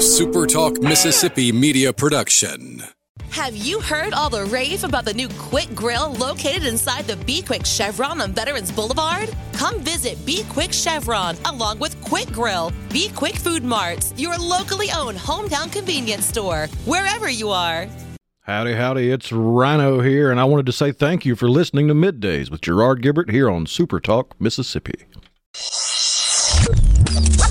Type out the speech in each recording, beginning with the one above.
A SuperTalk Mississippi media production. Have you heard all the rave about the new Quick Grill located inside the Be Quick Chevron on Veterans Boulevard? Come visit Be Quick Chevron along with Quick Grill, Be Quick Food Marts, your locally owned hometown convenience store, wherever you are. Howdy, howdy, it's Rhino here, and I wanted to say thank you for listening to Middays with Gerard Gibert here on Super Talk, Mississippi.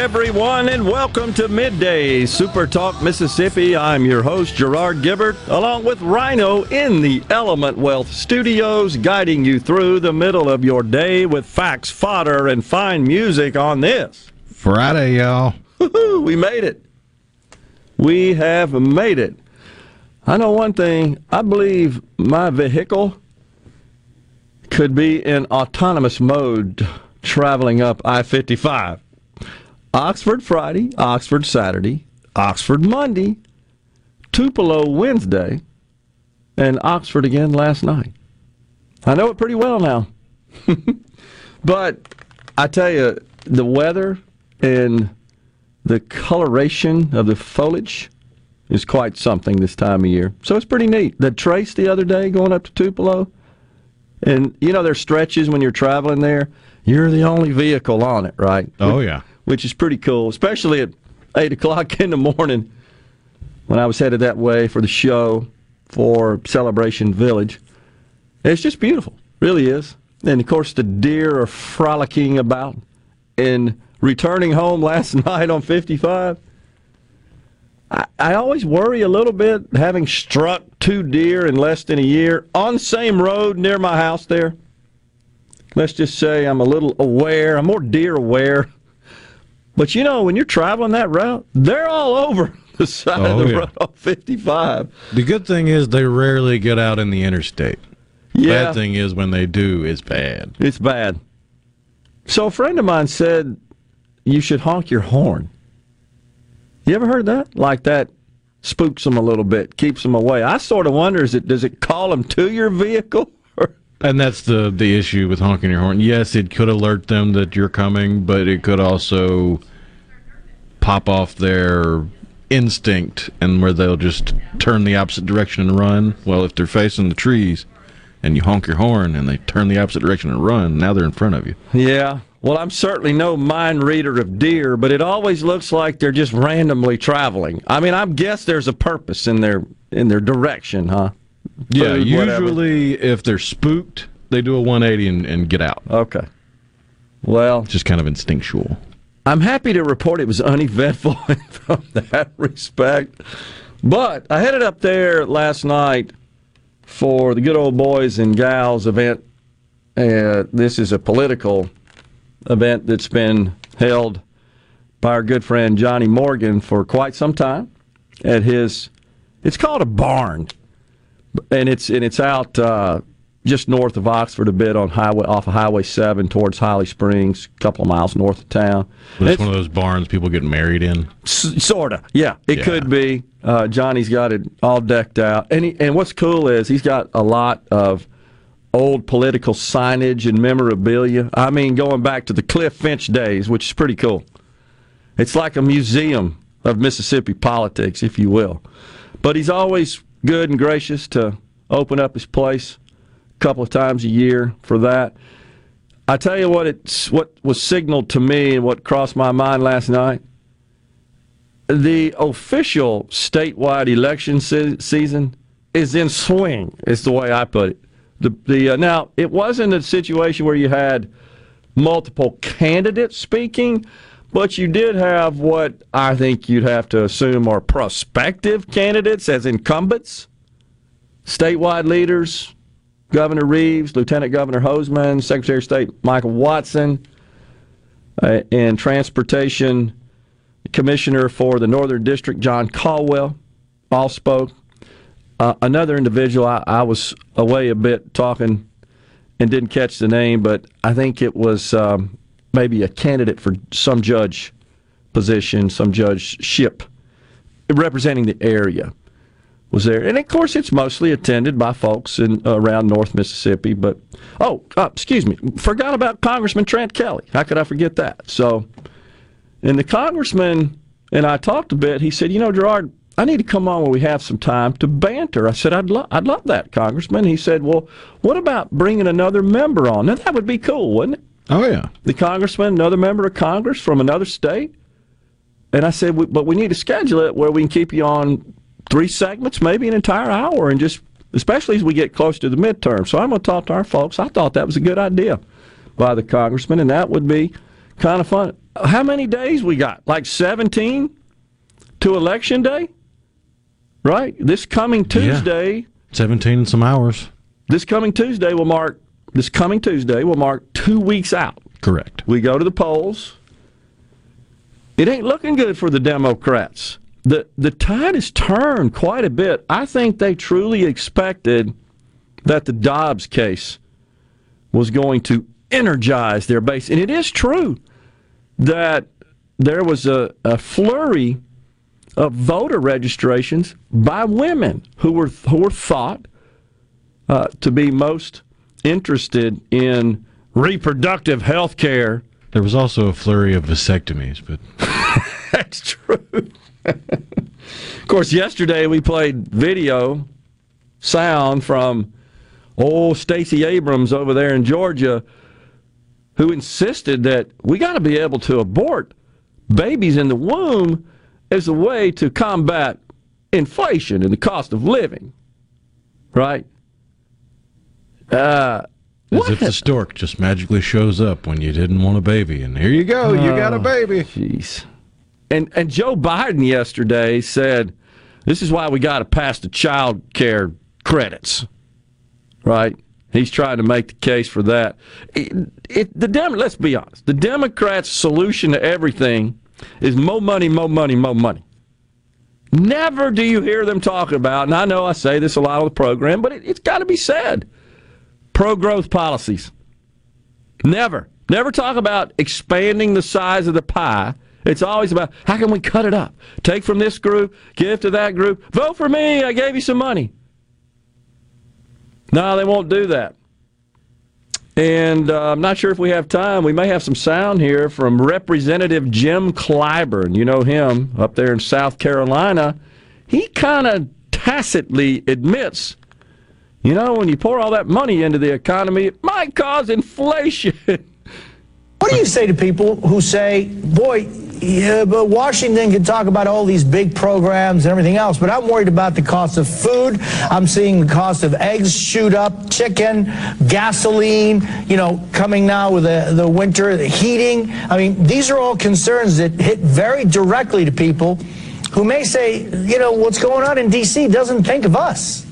Everyone, and welcome to Midday Super Talk Mississippi. I'm your host, Gerard Gibert, along with Rhino in the Element Wealth Studios, guiding you through the middle of your day with facts, fodder, and fine music on this. Friday, y'all. Woo-hoo, we made it. We have made it. I know one thing. I believe my vehicle could be in autonomous mode traveling up I 55. Oxford Friday, Oxford Saturday, Oxford Monday, Tupelo Wednesday, and Oxford again last night. I know it pretty well now. but I tell you, the weather and the coloration of the foliage is quite something this time of year. So it's pretty neat. The trace the other day going up to Tupelo, and you know there's stretches when you're traveling there. You're the only vehicle on it, right? Oh, yeah. Which is pretty cool, especially at eight o'clock in the morning when I was headed that way for the show for Celebration Village. It's just beautiful, really is. And of course, the deer are frolicking about and returning home last night on 55. I, I always worry a little bit having struck two deer in less than a year on the same road near my house there. Let's just say I'm a little aware, I'm more deer aware. But you know, when you're traveling that route, they're all over the side Oh, of the oh, yeah. road on 55. The good thing is they rarely get out in the interstate. Yeah. Bad thing is when they do, it's bad. It's bad. So a friend of mine said you should honk your horn. You ever heard that? Like that spooks them a little bit, keeps them away. I sort of wonder is it does it call them to your vehicle? And that's the the issue with honking your horn. Yes, it could alert them that you're coming, but it could also pop off their instinct and where they'll just turn the opposite direction and run. Well, if they're facing the trees and you honk your horn and they turn the opposite direction and run, now they're in front of you. yeah. Well, I'm certainly no mind reader of deer, but it always looks like they're just randomly traveling. I mean, I guess there's a purpose in their in their direction, huh? Yeah, Food, whatever. usually if they're spooked, they do a 180 and, and get out. Okay. Well, Just kind of instinctual. I'm happy to report it was uneventful from that respect. But I headed up there last night for the Good Old Boys and Gals event. Uh, this is a political event that's been held by our good friend Johnny Morgan for quite some time at his. It's called a barn, and it's and it's out uh, just north of Oxford a bit on highway off of Highway Seven towards Holly Springs, a couple of miles north of town. It's It's- one of those barns people get married in. S- sorta, yeah. It Yeah. could be. Uh, Johnny's got it all decked out, and he, and what's cool is he's got a lot of old political signage and memorabilia. I mean, going back to the Cliff Finch days, which is pretty cool. It's like a museum of Mississippi politics, if you will. But he's always good and gracious to open up his place couple of times a year for that. I tell you what, it's what was signaled to me and what crossed my mind last night the official statewide election se- season is in swing. Is the way I put it. The the uh, now it wasn't a situation where you had multiple candidates speaking, but you did have what I think you'd have to assume are prospective candidates as incumbents statewide leaders, Governor Reeves, Lieutenant Governor Hosemann, Secretary of State Michael Watson, uh, and Transportation Commissioner for the Northern District John Caldwell all spoke. Uh, another individual, I, I, was away a bit talking and didn't catch the name, but I think it was um, maybe a candidate for some judge position, some judgeship representing the area was there. And of course, it's mostly attended by folks in around North Mississippi. But oh, uh, excuse me, forgot about Congressman Trent Kelly. How could I forget that? So, and the congressman and I talked a bit. He said, "You know, Gerard, I need to come on when we have some time to banter." I said, "I'd love, I'd love that, Congressman." He said, "Well, what about bringing another member on? Now that would be cool, wouldn't it?" Oh yeah, the congressman, another member of Congress from another state. And I said, "But we need to schedule it where we can keep you on three segments, maybe an entire hour, and just especially as we get close to the midterm. So I'm going to talk to our folks. I thought that was a good idea by the congressman, and that would be kind of fun. How many days we got? Like 17 to election day? Right? This coming Tuesday. Yeah. 17 and some hours. This coming Tuesday will mark this coming Tuesday will mark 2 weeks out. Correct. We go to the polls. It ain't looking good for the Democrats the the tide has turned quite a bit. I think they truly expected that the Dobbs case was going to energize their base, and it is true that there was a, a flurry of voter registrations by women who were who were thought uh, to be most interested in reproductive health care. There was also a flurry of vasectomies, but that's true of course, yesterday we played video sound from old Stacey Abrams over there in Georgia, who insisted that we got to be able to abort babies in the womb as a way to combat inflation and the cost of living. Right? Uh, as what? if the stork just magically shows up when you didn't want a baby, and here you go, you got a oh, baby. Jeez. And and Joe Biden yesterday said, "This is why we got to pass the child care credits." Right? He's trying to make the case for that. It, it, the Dem- let's be honest. The Democrats' solution to everything is more money, more money, more money. Never do you hear them talk about, and I know I say this a lot on the program, but it, it's got to be said pro growth policies. Never. Never talk about expanding the size of the pie it's always about how can we cut it up? Take from this group, give to that group. Vote for me. I gave you some money. No, they won't do that. And uh, I'm not sure if we have time. We may have some sound here from Representative Jim Clyburn. You know him up there in South Carolina. He kind of tacitly admits, you know, when you pour all that money into the economy, it might cause inflation. What do you say to people who say, boy, yeah, but Washington can talk about all these big programs and everything else, but I'm worried about the cost of food. I'm seeing the cost of eggs shoot up, chicken, gasoline, you know, coming now with the, the winter, the heating. I mean, these are all concerns that hit very directly to people who may say, you know, what's going on in D.C. doesn't think of us.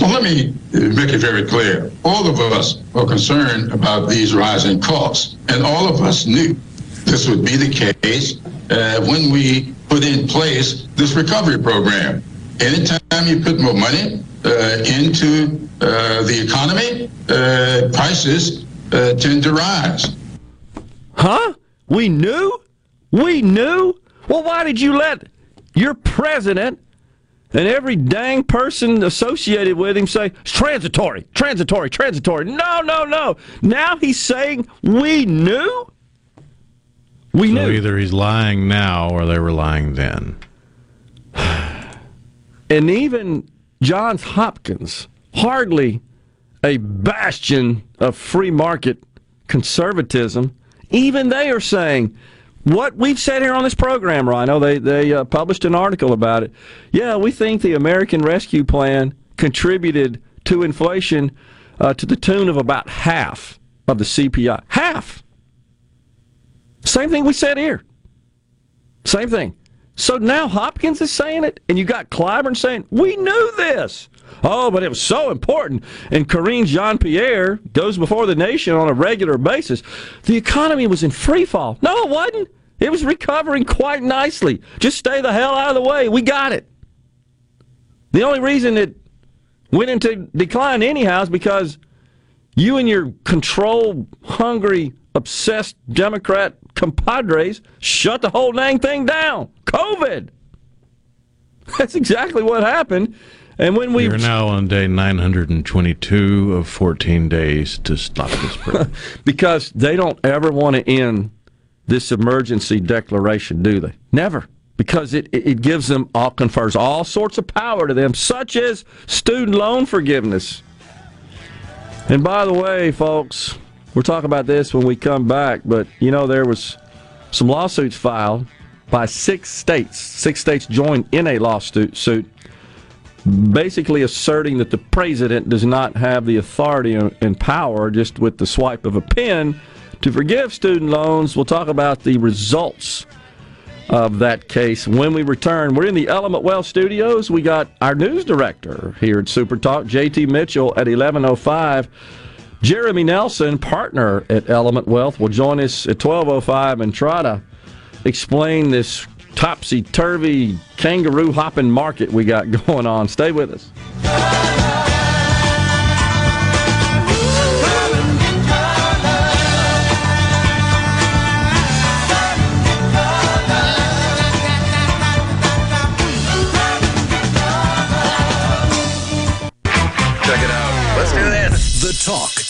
Well, let me make it very clear. All of us are concerned about these rising costs, and all of us knew this would be the case uh, when we put in place this recovery program. Anytime you put more money uh, into uh, the economy, uh, prices uh, tend to rise. Huh? We knew? We knew? Well, why did you let your president and every dang person associated with him say, it's transitory, transitory, transitory. No, no, no. Now he's saying, we knew? We so knew. either he's lying now or they were lying then. and even Johns Hopkins, hardly a bastion of free market conservatism, even they are saying what we've said here on this program, Rhino, they, they uh, published an article about it. Yeah, we think the American Rescue Plan contributed to inflation uh, to the tune of about half of the CPI. Half! Same thing we said here. Same thing. So now Hopkins is saying it, and you got Clyburn saying, We knew this. Oh, but it was so important. And Karine Jean Pierre goes before the nation on a regular basis. The economy was in free fall. No, it wasn't. It was recovering quite nicely. Just stay the hell out of the way. We got it. The only reason it went into decline anyhow is because you and your control hungry, obsessed Democrat compadres shut the whole dang thing down. COVID. That's exactly what happened. And when we are now on day 922 of 14 days to stop this because they don't ever want to end this emergency declaration, do they? Never. Because it, it gives them all confers all sorts of power to them, such as student loan forgiveness. And by the way, folks, we're talking about this when we come back, but you know there was some lawsuits filed by six states. Six states joined in a lawsuit suit basically asserting that the president does not have the authority and power just with the swipe of a pen to forgive student loans. We'll talk about the results of that case when we return. We're in the Element Wealth studios. We got our news director here at Super Talk, JT Mitchell, at 11:05. Jeremy Nelson, partner at Element Wealth, will join us at 12:05 and try to explain this topsy turvy kangaroo hopping market we got going on. Stay with us.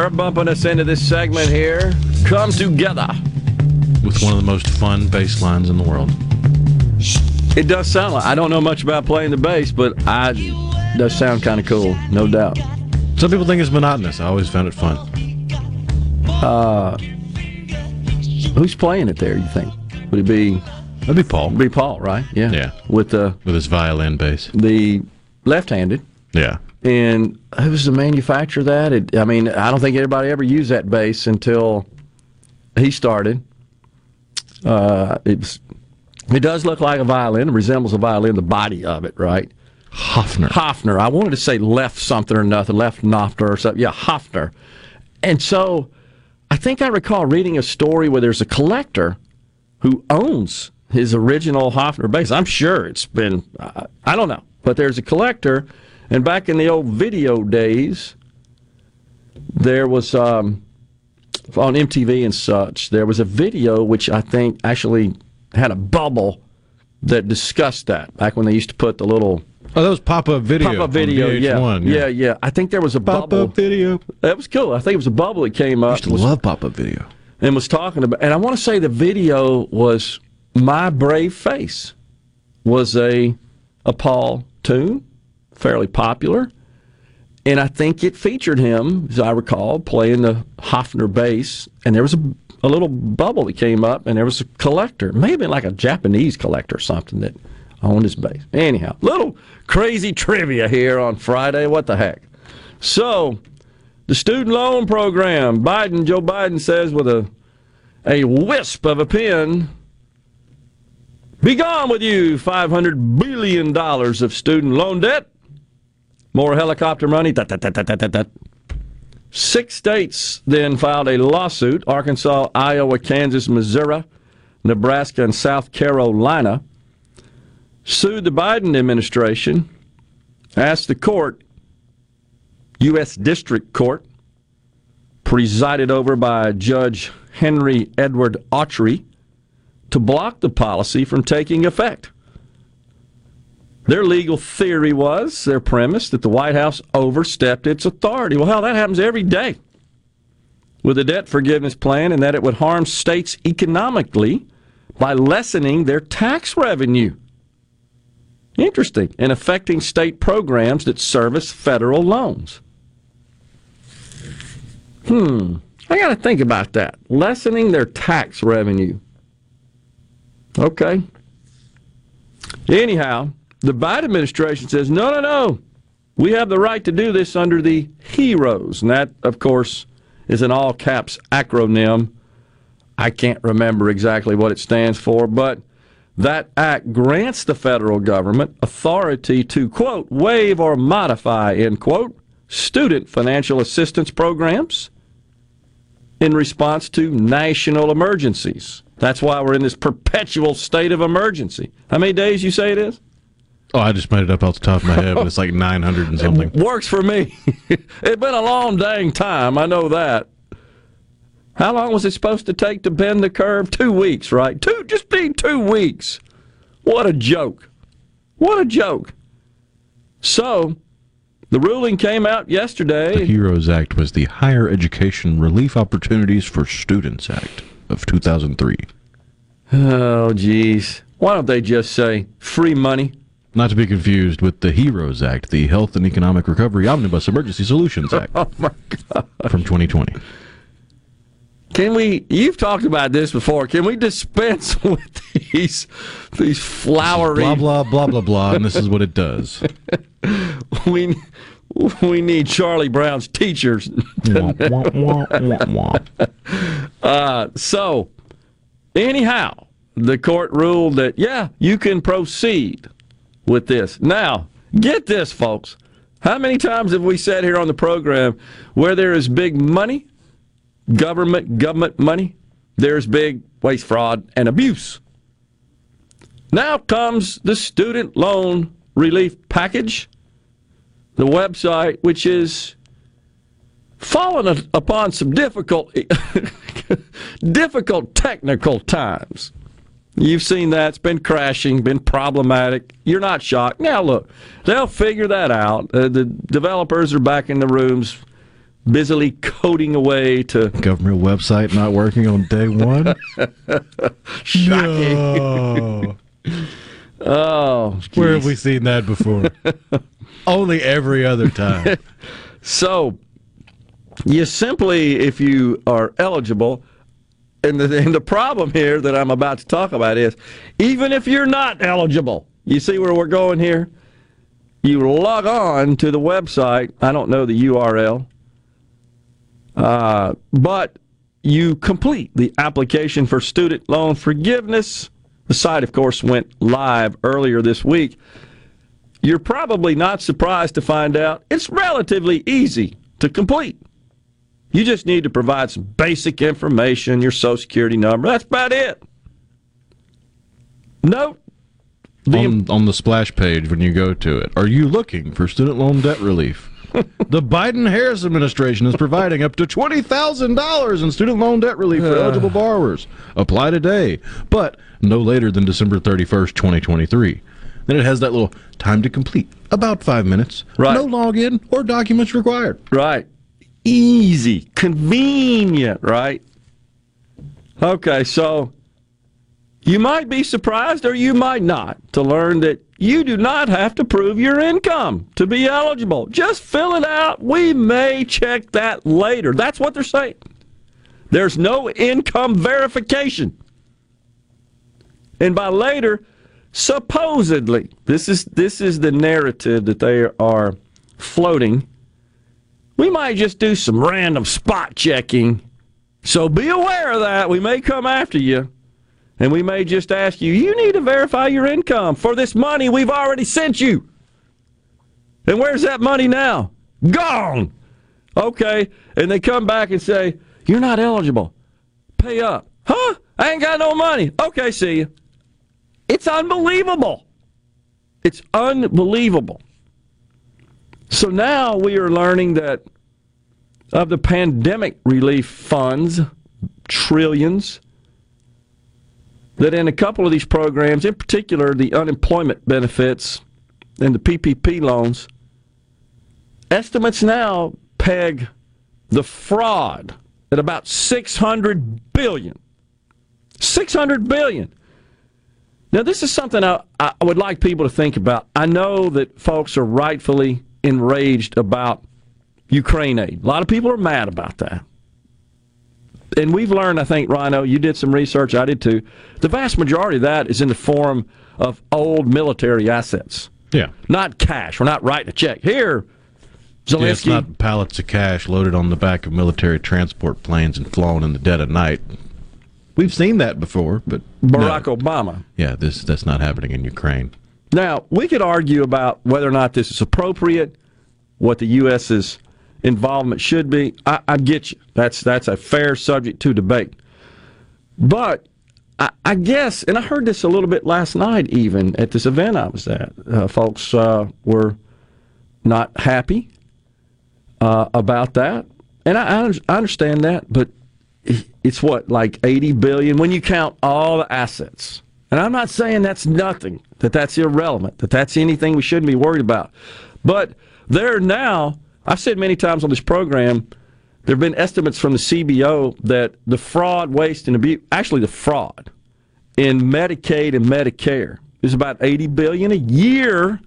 Four bumping us into this segment here. Come together. with one of the most fun bass lines in the world. It does sound like I don't know much about playing the bass, but I it does sound kind of cool, no doubt. Some people think it's monotonous. I always found it fun. Uh, who's playing it there? You think would it be That'd be Paul be Paul? Right? Yeah. Yeah. With the with his violin bass. the left-handed. Yeah. And who's the manufacturer of that? It, I mean, I don't think anybody ever used that bass until he started. Uh, it's it does look like a violin. It resembles a violin, the body of it, right? Hoffner. Hofner. I wanted to say left something or nothing, left Knopfner or something. Yeah, Hofner. And so I think I recall reading a story where there's a collector who owns his original Hofner bass. I'm sure it's been, I don't know, but there's a collector. And back in the old video days, there was um, on MTV and such, there was a video which I think actually had a bubble that discussed that back when they used to put the little Oh, that was pop-up video. pop up video. Yeah. VH1, yeah, yeah, I think there was a bubble. Pop-up video. That was cool. I think it was a bubble that came up I used to was- love pop-up video. and was talking about. And I want to say the video was "My Brave Face" was a a Paul tune, fairly popular, and I think it featured him, as I recall, playing the Hofner bass. And there was a, a little bubble that came up, and there was a collector, maybe like a Japanese collector or something that owned his bass. Anyhow, little crazy trivia here on Friday. What the heck? So, the student loan program, Biden, Joe Biden says with a a wisp of a pen, be gone with you, $500 billion of student loan debt. More helicopter money. Six states then filed a lawsuit Arkansas, Iowa, Kansas, Missouri, Nebraska, and South Carolina sued the Biden administration, asked the court, U.S. District Court, presided over by Judge Henry Edward Autrey, to block the policy from taking effect. Their legal theory was, their premise, that the White House overstepped its authority. Well, hell, that happens every day with the debt forgiveness plan, and that it would harm states economically by lessening their tax revenue. Interesting. And affecting state programs that service federal loans. Hmm. I got to think about that. Lessening their tax revenue. Okay. Anyhow, the Biden administration says, no, no, no. We have the right to do this under the HEROES. And that, of course, is an all caps acronym. I can't remember exactly what it stands for, but that act grants the federal government authority to, quote, waive or modify, end quote, student financial assistance programs in response to national emergencies. That's why we're in this perpetual state of emergency. How many days you say it is? Oh, I just made it up off the top of my head, but it's like 900 and something. Works for me. it's been a long dang time, I know that. How long was it supposed to take to bend the curve? Two weeks, right? Two, just be two weeks. What a joke. What a joke. So, the ruling came out yesterday. The. HEROES Act was the Higher Education Relief Opportunities for Students Act of 2003. Oh, geez. Why don't they just say free money? Not to be confused with the HEROES Act, the Health and Economic Recovery Omnibus Emergency Solutions Act Oh, my God. from 2020. Can we, you've talked about this before, can we dispense with these, these flowery, Blah, blah, blah, blah, blah, and this is what it does. we, we need Charlie Brown's teachers. Uh, so, anyhow, the court ruled that, yeah, you can proceed with this. Now, get this, folks. How many times have we said here on the program where there is big money, government, government money, there's big waste, fraud, and abuse? Now comes the student loan relief package, the website, which is fallen upon some difficult difficult technical times. You've seen that. It's been crashing, been problematic. You're not shocked. Now, look, they'll figure that out. Uh, the developers are back in the rooms, busily coding away to. Government website not working on day one? Shocking. Oh, Oh, where have we seen that before? Only every other time. So, you simply, if you are eligible, and the, and the problem here that I'm about to talk about is, even if you're not eligible, you see where we're going here? You log on to the website. I don't know the URL, uh, but you complete the application for student loan forgiveness. The site, of course, went live earlier this week. You're probably not surprised to find out it's relatively easy to complete. You just need to provide some basic information, your social security number. That's about it. The on, on the splash page when you go to it. Are you looking for student loan debt relief? the Biden Harris administration is providing up to $20,000 in student loan debt relief for eligible borrowers. Apply today, but no later than December 31st, 2023. Then it has that little time to complete, about five minutes. Right. No login or documents required. Right. Easy, convenient, right? Okay, so you might be surprised or you might not to learn that you do not have to prove your income to be eligible. Just fill it out. We may check that later. That's what they're saying. There's no income verification. And by later, supposedly, this is this is the narrative that they are floating we might just do some random spot checking. So be aware of that. We may come after you. And we may just ask you, you need to verify your income for this money we've already sent you. And where's that money now? Gone. Okay. And they come back and say, you're not eligible. Pay up. Huh? I ain't got no money. Okay, see you. It's unbelievable. It's unbelievable. So now we are learning that of the pandemic relief funds, trillions, that in a couple of these programs, in particular the unemployment benefits and the PPP loans, estimates now peg the fraud at about 600 billion. 600 billion. Now, this is something I, I would like people to think about. I know that folks are rightfully enraged about Ukraine aid. A lot of people are mad about that. And we've learned, I think, Rhino, you did some research, I did too. The vast majority of that is in the form of old military assets, Yeah. not cash. We're not writing a check. Here, Zelensky. Yeah, it's not pallets of cash loaded on the back of military transport planes and flown in the dead of night. We've seen that before, but Barack no. Obama. Yeah, this that's not happening in Ukraine. Now, we could argue about whether or not this is appropriate, what the U.S.'s involvement should be. I, I get you. That's that's a fair subject to debate. But I, I guess, and I heard this a little bit last night, even at this event I was at, uh, folks uh, were not happy uh, about that, and I, I I understand that. But it's what like 80 billion when you count all the assets. And I'm not saying that's nothing, that that's irrelevant, that that's anything we shouldn't be worried about. But there now, I've said many times on this program, there have been estimates from the CBO that the fraud, waste, and abuse, actually the fraud in Medicaid and Medicare is about 80 billion a year.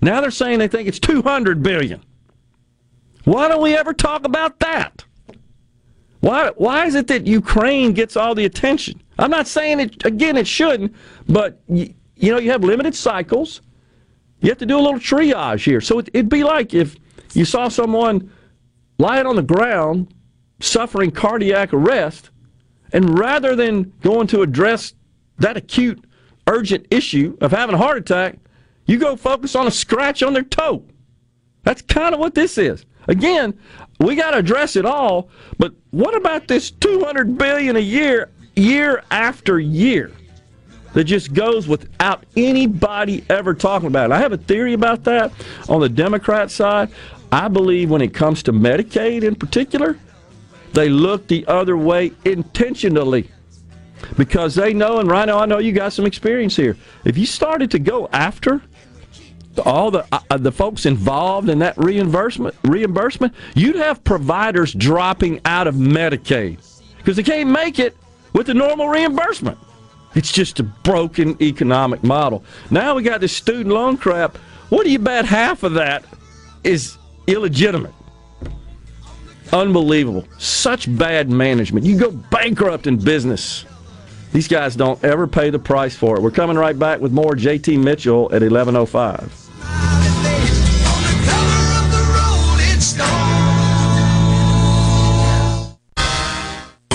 Now they're saying they think it's 200 billion. Why don't we ever talk about that? Why, why is it that Ukraine gets all the attention? I'm not saying it, again, it shouldn't, but you, you know, you have limited cycles. You have to do a little triage here. So it, it'd be like if you saw someone lying on the ground suffering cardiac arrest, and rather than going to address that acute, urgent issue of having a heart attack, you go focus on a scratch on their toe. That's kind of what this is. Again, we got to address it all, but what about this 200 billion a year year after year that just goes without anybody ever talking about it? I have a theory about that on the Democrat side. I believe when it comes to Medicaid in particular, they look the other way intentionally because they know, and Rhino, I know you got some experience here. If you started to go after all the uh, the folks involved in that reimbursement reimbursement, you'd have providers dropping out of Medicaid because they can't make it with the normal reimbursement. It's just a broken economic model. Now we got this student loan crap. What do you bet half of that is illegitimate? Unbelievable. Such bad management. You go bankrupt in business. These guys don't ever pay the price for it. We're coming right back with more JT Mitchell at 1105.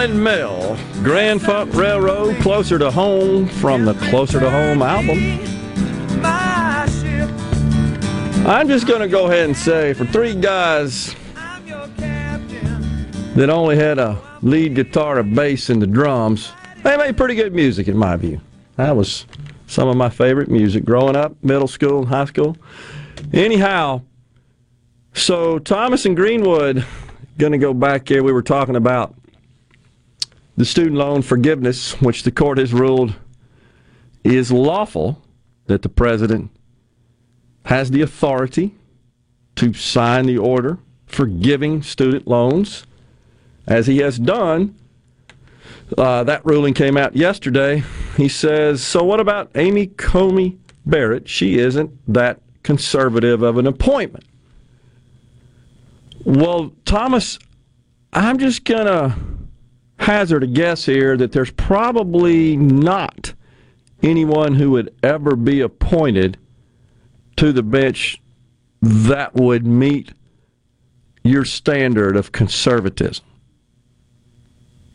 And Mel, Grand Funk Railroad, Closer to Home from the Closer to Home album. I'm just going to go ahead and say for three guys that only had a lead guitar, a bass, and the drums, they made pretty good music in my view. That was some of my favorite music growing up, middle school, high school. Anyhow, so Thomas and Greenwood, going to go back here. We were talking about the student loan forgiveness, which the court has ruled is lawful, that the president has the authority to sign the order forgiving student loans, as he has done. Uh, that ruling came out yesterday. He says, So, what about Amy Coney Barrett? She isn't that conservative of an appointment. Well, Thomas, I'm just going to hazard a guess here that there's probably not anyone who would ever be appointed to the bench that would meet your standard of conservatism.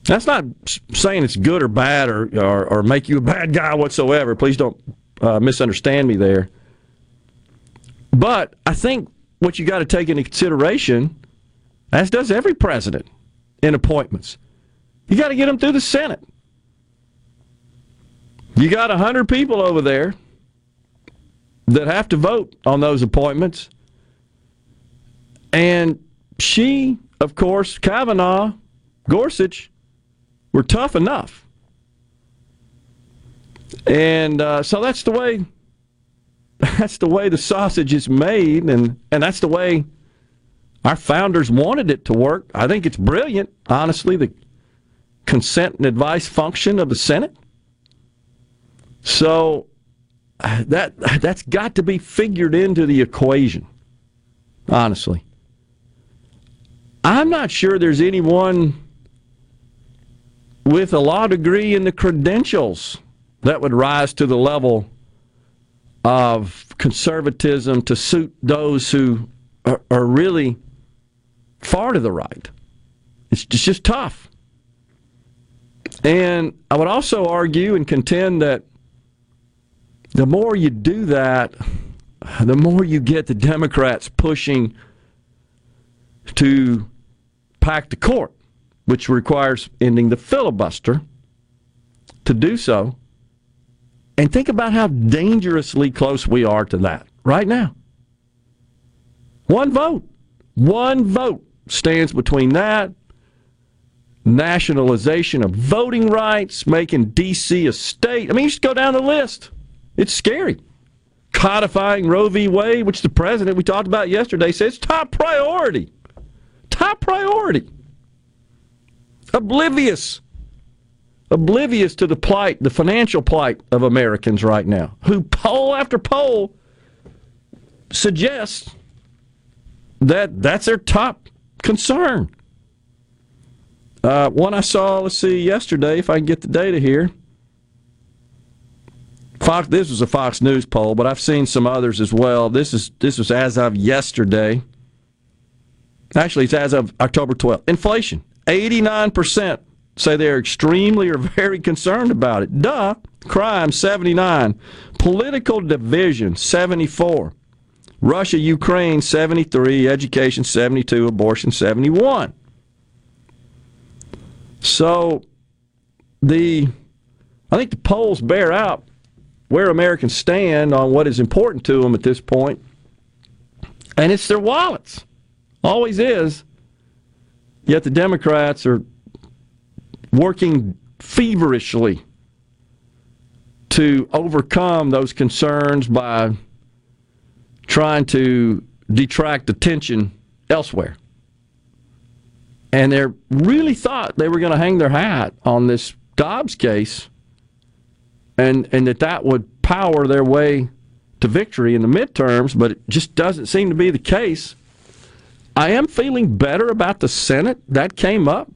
That's not saying it's good or bad or, or, or make you a bad guy whatsoever. Please don't uh, misunderstand me there. But I think what you got to take into consideration, as does every president in appointments, you got to get them through the Senate. You got 100 people over there that have to vote on those appointments. And she, of course, Kavanaugh, Gorsuch, were tough enough. And uh, so that's the way that's the way the sausage is made and, and that's the way our founders wanted it to work. I think it's brilliant, honestly, the consent and advice function of the Senate. So uh, that that's got to be figured into the equation. Honestly. I'm not sure there's anyone with a law degree and the credentials that would rise to the level of conservatism to suit those who are, are really far to the right. It's just, just tough. And I would also argue and contend that the more you do that, the more you get the Democrats pushing to pack the court, which requires ending the filibuster to do so. And think about how dangerously close we are to that right now. One vote, one vote stands between that, nationalization of voting rights, making D.C. a state. I mean, you just go down the list. It's scary. Codifying Roe v. Wade, which the president we talked about yesterday says top priority. Top priority. Oblivious oblivious to the plight, the financial plight of Americans right now, who poll after poll suggests that that's their top concern. Uh, one I saw, let's see, yesterday, if I can get the data here. Fox, this was a Fox News poll, but I've seen some others as well. This is this was as of yesterday. Actually, it's as of October 12th. Inflation, 89% say they're extremely or very concerned about it. Duh. Crime, 79. Political division, 74. Russia, Ukraine, 73. Education, 72. Abortion, 71. So, the I think the polls bear out where Americans stand on what is important to them at this point, and it's their wallets. Always is. Yet the Democrats are working feverishly to overcome those concerns by trying to detract attention elsewhere. And they really thought they were going to hang their hat on this Dobbs case and, and that that would power their way to victory in the midterms, but it just doesn't seem to be the case. I am feeling better about the Senate. That came up.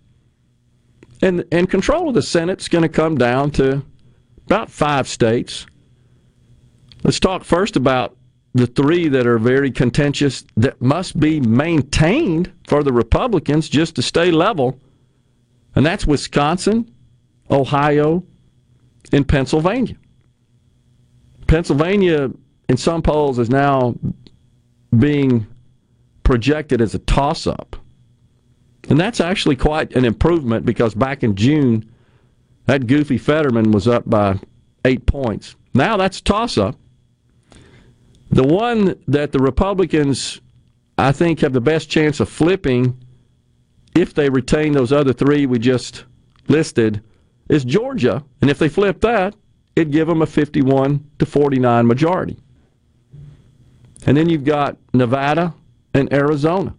And, and control of the Senate's going to come down to about five states. Let's talk first about the three that are very contentious that must be maintained for the Republicans just to stay level. And that's Wisconsin, Ohio, and Pennsylvania. Pennsylvania, in some polls, is now being projected as a toss up. And that's actually quite an improvement because back in June, that goofy Fetterman was up by eight points. Now that's a toss up. The one that the Republicans, I think, have the best chance of flipping if they retain those other three we just listed is Georgia. And if they flip that, it'd give them a 51 to 49 majority. And then you've got Nevada and Arizona,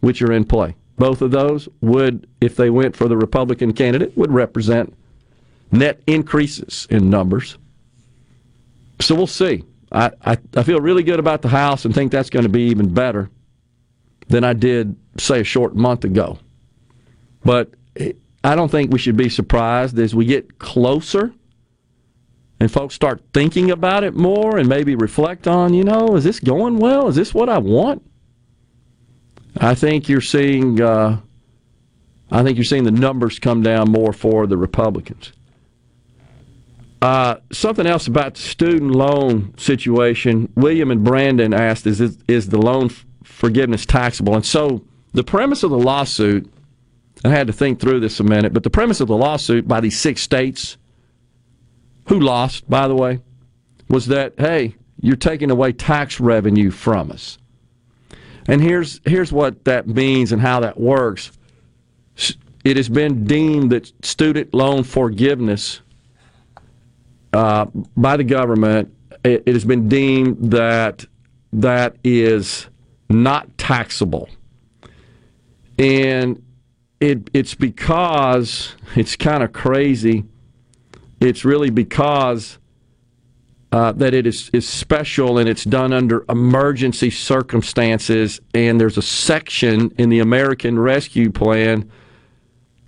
which are in play. Both of those would, if they went for the Republican candidate, would represent net increases in numbers. So we'll see. I, I, I feel really good about the House and think that's going to be even better than I did, say, a short month ago. But I don't think we should be surprised as we get closer and folks start thinking about it more and maybe reflect on, you know, is this going well? Is this what I want? I think you're seeing. Uh, I think you're seeing the numbers come down more for the Republicans. Uh, something else about the student loan situation. William and Brandon asked, "Is is the loan forgiveness taxable?" And so the premise of the lawsuit. I had to think through this a minute, but the premise of the lawsuit by these six states, who lost, by the way, was that hey, you're taking away tax revenue from us. And here's here's what that means and how that works. It has been deemed that student loan forgiveness uh, by the government, it, it has been deemed that that is not taxable, and it it's because it's kind of crazy. It's really because uh, that it is, is special and it's done under emergency circumstances. And there's a section in the American Rescue Plan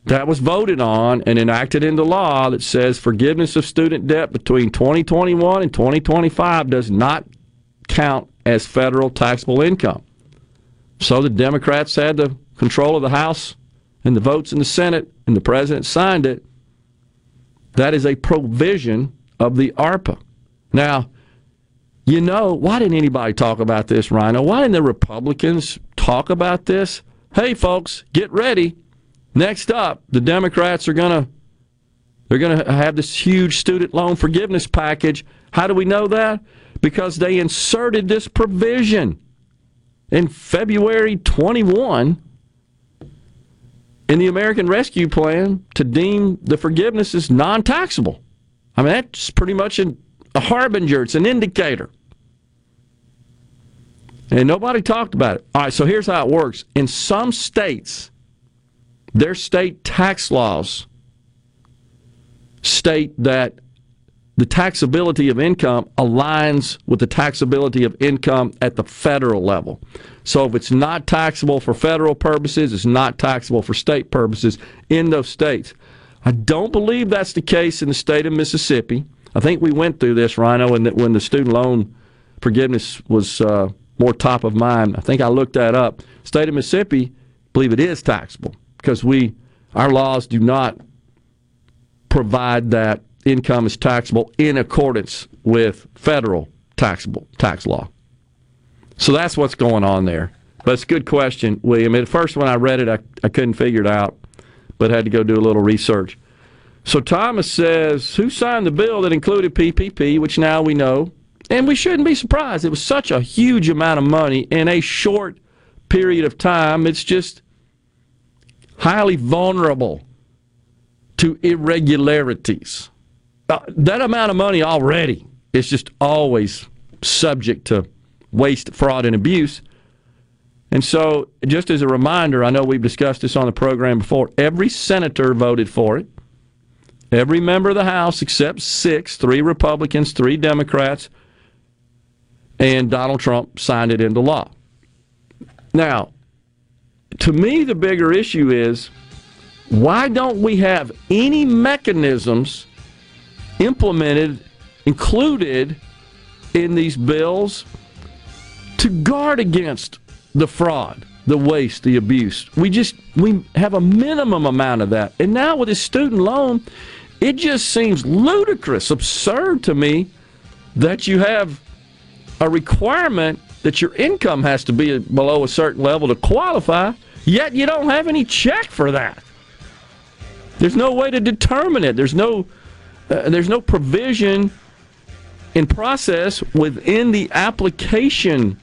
that was voted on and enacted into law that says forgiveness of student debt between 2021 and 2025 does not count as federal taxable income. So the Democrats had the control of the House and the votes in the Senate, and the president signed it. That is a provision of the ARPA. Now, you know, why didn't anybody talk about this, Rhino? Why didn't the Republicans talk about this? Hey, folks, get ready. Next up, the Democrats are going to they're going to have this huge student loan forgiveness package. How do we know that? Because they inserted this provision in February 21 in the American Rescue Plan to deem the forgiveness as non taxable. I mean, that's pretty much a harbinger, it's an indicator. And nobody talked about it. All right, so here's how it works. In some states, their state tax laws state that the taxability of income aligns with the taxability of income at the federal level. So if it's not taxable for federal purposes, it's not taxable for state purposes in those states. I don't believe that's the case in the state of Mississippi. I think we went through this, Rhino, the, when the student loan forgiveness was uh, more top of mind. I think I looked that up. State of Mississippi, believe it is taxable because we our laws do not provide that income is taxable in accordance with federal taxable tax law. So that's what's going on there. But it's a good question, William. At first, when I read it, I, I couldn't figure it out, but had to go do a little research. So Thomas says, Who signed the bill that included PPP, which now we know? And we shouldn't be surprised. It was such a huge amount of money in a short period of time. It's just highly vulnerable to irregularities. Uh, that amount of money already is just always subject to waste, fraud, and abuse. And so, just as a reminder, I know we've discussed this on the program before. Every senator voted for it. Every member of the House, except six, three Republicans, three Democrats, and Donald Trump signed it into law. Now, to me, the bigger issue is why don't we have any mechanisms implemented, included in these bills to guard against the fraud, the waste, the abuse? We just we have a minimum amount of that. And now with this student loan, it just seems ludicrous, absurd to me that you have a requirement that your income has to be below a certain level to qualify, yet you don't have any check for that. There's no way to determine it. There's no uh, there's no provision in process within the application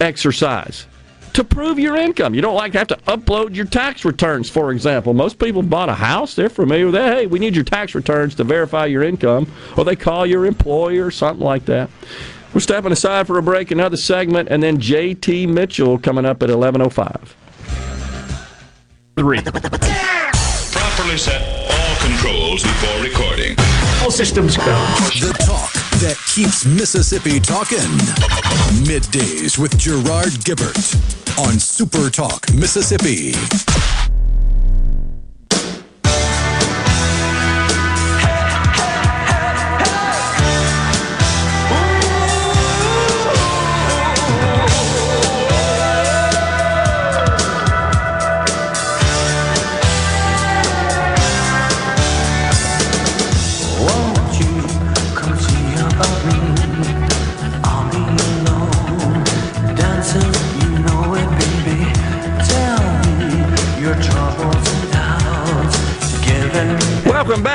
exercise to prove your income. You don't like to have to upload your tax returns, for example. Most people bought a house, they're familiar with that. Hey, we need your tax returns to verify your income, or they call your employer, or something like that. We're stepping aside for a break, another segment, and then JT Mitchell coming up at 11.05. Three. Properly set all controls before recording. All systems go. The talk that keeps Mississippi talking. Middays with Gerard Gibert on Super Talk Mississippi.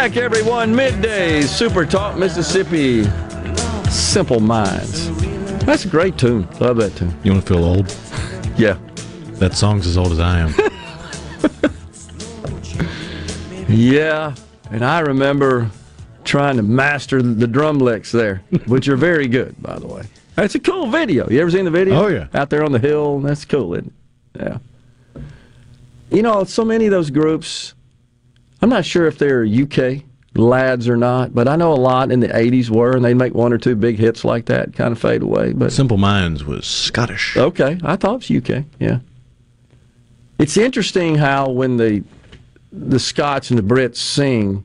Back, everyone. Midday Super Talk Mississippi. Simple Minds. That's a great tune. Love that tune. You want to feel old? Yeah. That song's as old as I am. Yeah. And I remember trying to master the drum licks there, which are very good, by the way. That's a cool video. You ever seen the video? Oh, yeah. Out there on the hill. That's cool, isn't it? Yeah. You know, so many of those groups, I'm not sure if they're UK lads or not, but I know a lot in the 80s were, and they'd make one or two big hits like that, kind of fade away. But Simple Minds was Scottish. Okay, I thought it was UK. Yeah. It's interesting how when the the Scots and the Brits sing,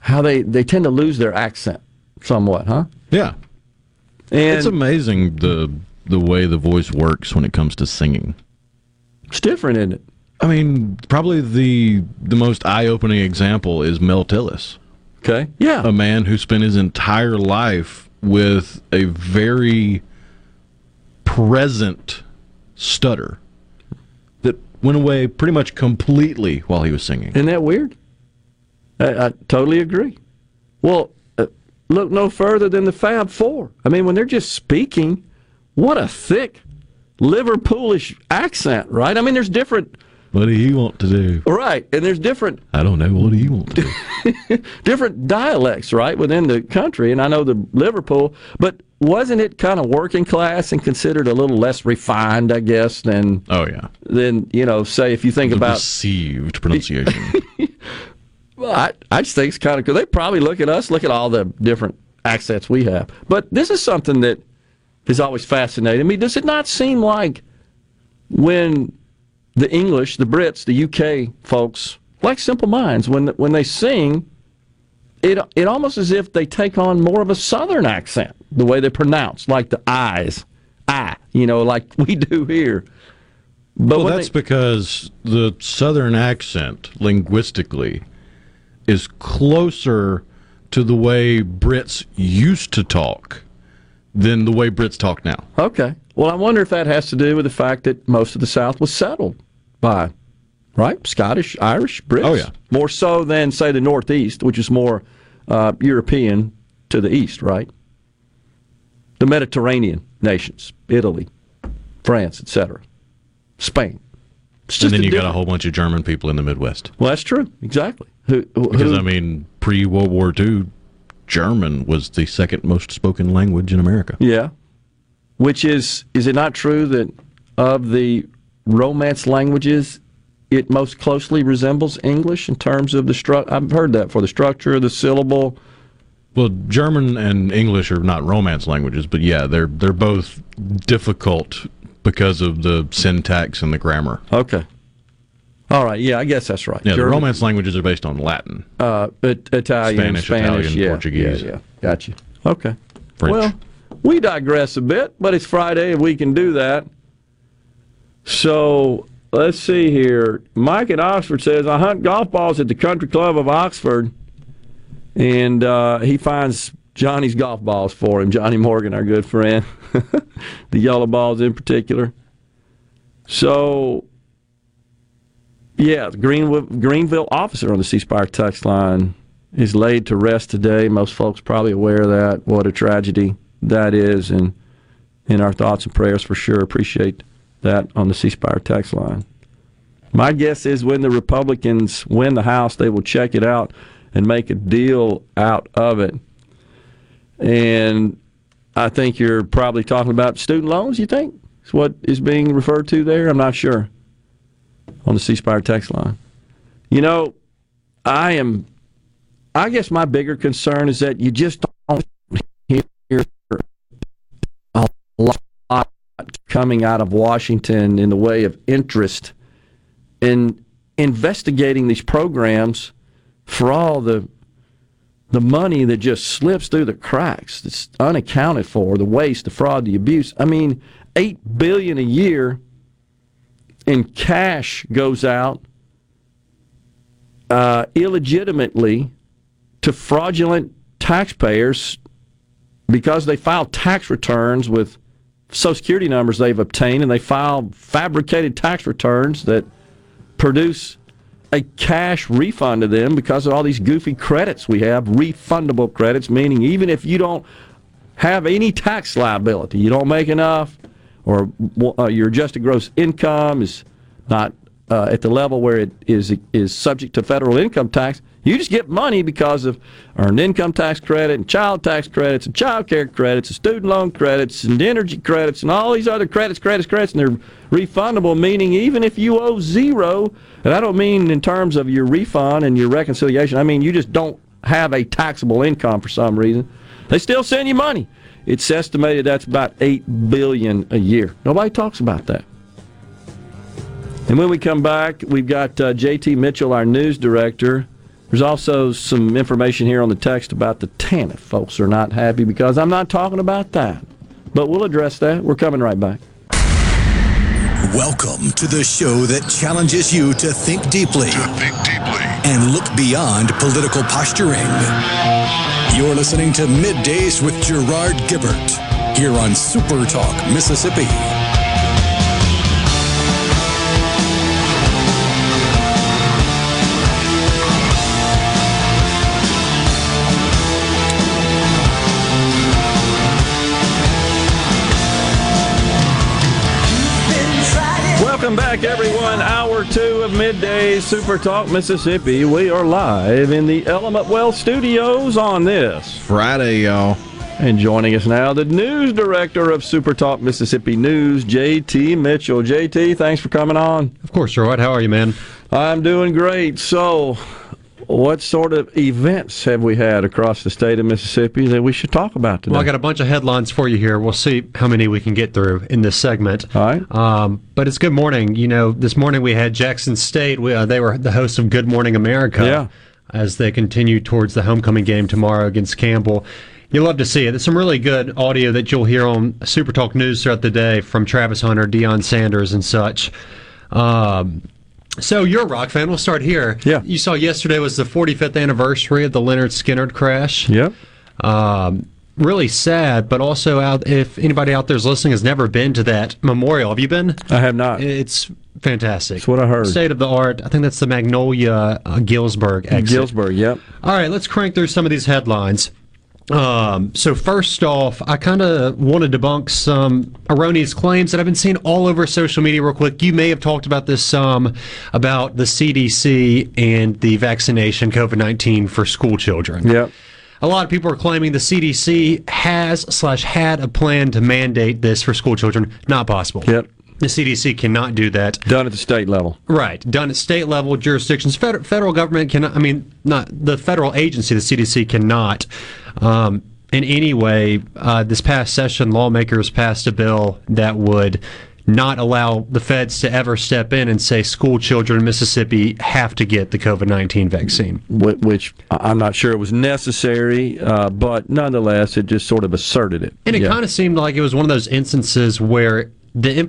how they, they tend to lose their accent somewhat, huh? Yeah. And It's amazing the the way the voice works when it comes to singing. it's different, isn't it? I mean, probably the the most eye-opening example is Mel Tillis, Okay. Yeah. a man who spent his entire life with a very present stutter that went away pretty much completely while he was singing. Isn't that weird? I, I totally agree. Well, uh, look no further than the Fab Four. I mean, when they're just speaking, what a thick Liverpoolish accent, right? I mean, there's different, What do you want to do? right, and there's different I don't know. What do you want to do? different dialects, right, within the country. And I know the Liverpool, but wasn't it kind of working class and considered a little less refined, I guess, than Oh yeah, than you know, say if you think the about received pronunciation. Well, I, I just think it's kind of cool. They probably look at us, look at all the different accents we have. But this is something that has always fascinated me. Does it not seem like when the English, the Brits, the UK folks, like Simple Minds, when when they sing, it it almost as if they take on more of a Southern accent, the way they pronounce, like the I's, I, you know, like we do here. But well, that's they- because the Southern accent, linguistically, is closer to the way Brits used to talk than the way Brits talk now. Okay. Well, I wonder if that has to do with the fact that most of the South was settled by, right? Scottish, Irish, Brits. Oh, yeah. More so than, say, the Northeast, which is more uh, European to the east, right? The Mediterranean nations, Italy, France, etc., Spain. And then you got a whole bunch of German people in the Midwest. Well, that's true. Exactly. Who, who, Because, I mean, pre World War II, German was the second most spoken language in America. Yeah. Which is, is it not true that of the Romance languages, it most closely resembles English in terms of the stru I've heard that for the structure, of the syllable. Well, German and English are not Romance languages, but yeah, they're they're both difficult because of the syntax and the grammar. Okay. All right. Yeah, I guess that's right. Yeah, the Romance languages are based on Latin. uh, it, Italian, Spanish, Spanish, Italian, yeah, Portuguese. Yeah, yeah. Got you. Okay. French. Well, we digress a bit, but it's Friday and we can do that. So let's see here. Mike at Oxford says, I hunt golf balls at the Country Club of Oxford, and uh, he finds Johnny's golf balls for him. Johnny Morgan, our good friend, the yellow balls in particular. So yeah, Greenville, Greenville officer on the C Spire text line is laid to rest today. Most folks probably aware of that. What a tragedy that is, and in our thoughts and prayers for sure. Appreciate that on the C Spire text line. My guess is when the Republicans win the House, they will check it out and make a deal out of it. And I think you're probably talking about student loans. You think is what is being referred to there? I'm not sure on the C Spire text line. You know, I am. I guess my bigger concern is that you just don't hear a lot coming out of Washington in the way of interest in investigating these programs for all the the money that just slips through the cracks that's unaccounted for the waste the fraud the abuse. I mean 8 billion a year in cash goes out uh, illegitimately to fraudulent taxpayers because they file tax returns with social security numbers they've obtained and they file fabricated tax returns that produce a cash refund to them because of all these goofy credits we have, refundable credits, meaning even if you don't have any tax liability, you don't make enough, or uh, your adjusted gross income is not uh, at the level where it is is subject to federal income tax, you just get money because of earned income tax credit and child tax credits and child care credits and student loan credits and energy credits and all these other credits, credits, credits, and they're refundable, meaning even if you owe zero, and I don't mean in terms of your refund and your reconciliation, I mean you just don't have a taxable income for some reason, they still send you money. It's estimated that's about eight billion a year. Nobody talks about that. And when we come back, we've got uh, JT Mitchell, our news director. There's also some information here on the text about the TANF. Folks are not happy because I'm not talking about that. But we'll address that. We're coming right back. Welcome to the show that challenges you to think deeply, To think deeply. and look beyond political posturing. You're listening to Middays with Gerard Gibert here on Super Talk, Mississippi. Back, everyone. Hour two of midday Super Talk Mississippi. We are live in the Element Wealth studios on this. Friday, y'all. And joining us now, the news director of Super Talk Mississippi News, JT Mitchell. JT, thanks for coming on. Of course, Gerard. How are you, man? I'm doing great. So, what sort of events have we had across the state of Mississippi that we should talk about today? Well, I got a bunch of headlines for you here. We'll see how many we can get through in this segment. All right. Um, but it's good morning. You know, this morning we had Jackson State. We, uh, they were the hosts of Good Morning America. Yeah. As they continue towards the homecoming game tomorrow against Campbell. You'll love to see it. There's some really good audio that you'll hear on Super Talk News throughout the day from Travis Hunter, Deion Sanders, and such. Um, so you're a rock fan. We'll start here. Yeah. You saw yesterday was the 45th anniversary of the Lynyrd Skynyrd crash. Yep. Um, really sad, but also out. If anybody out there's listening has never been to that memorial, have you been? I have not. It's fantastic. That's what I heard. State of the art. I think that's the Magnolia uh, Gillsburg exit. Gillsburg, yep. All right, let's crank through some of these headlines. Um, so first off, I kind of want to debunk some erroneous claims that I've been seeing all over social media. Real quick, you may have talked about this some about the CDC and the vaccination COVID nineteen for school children. Yep. A lot of people are claiming the CDC has slash had a plan to mandate this for school children. Not possible. Yep. The CDC cannot do that. Done at the state level. Right, done at state level jurisdictions. Federal, federal government cannot. I mean, not the federal agency, the CDC cannot. Um, in any way, uh, this past session, lawmakers passed a bill that would not allow the feds to ever step in and say school children in Mississippi have to get the COVID nineteen vaccine. Which I'm not sure it was necessary, uh, but nonetheless, it just sort of asserted it. And it Yeah. kind of seemed like it was one of those instances where the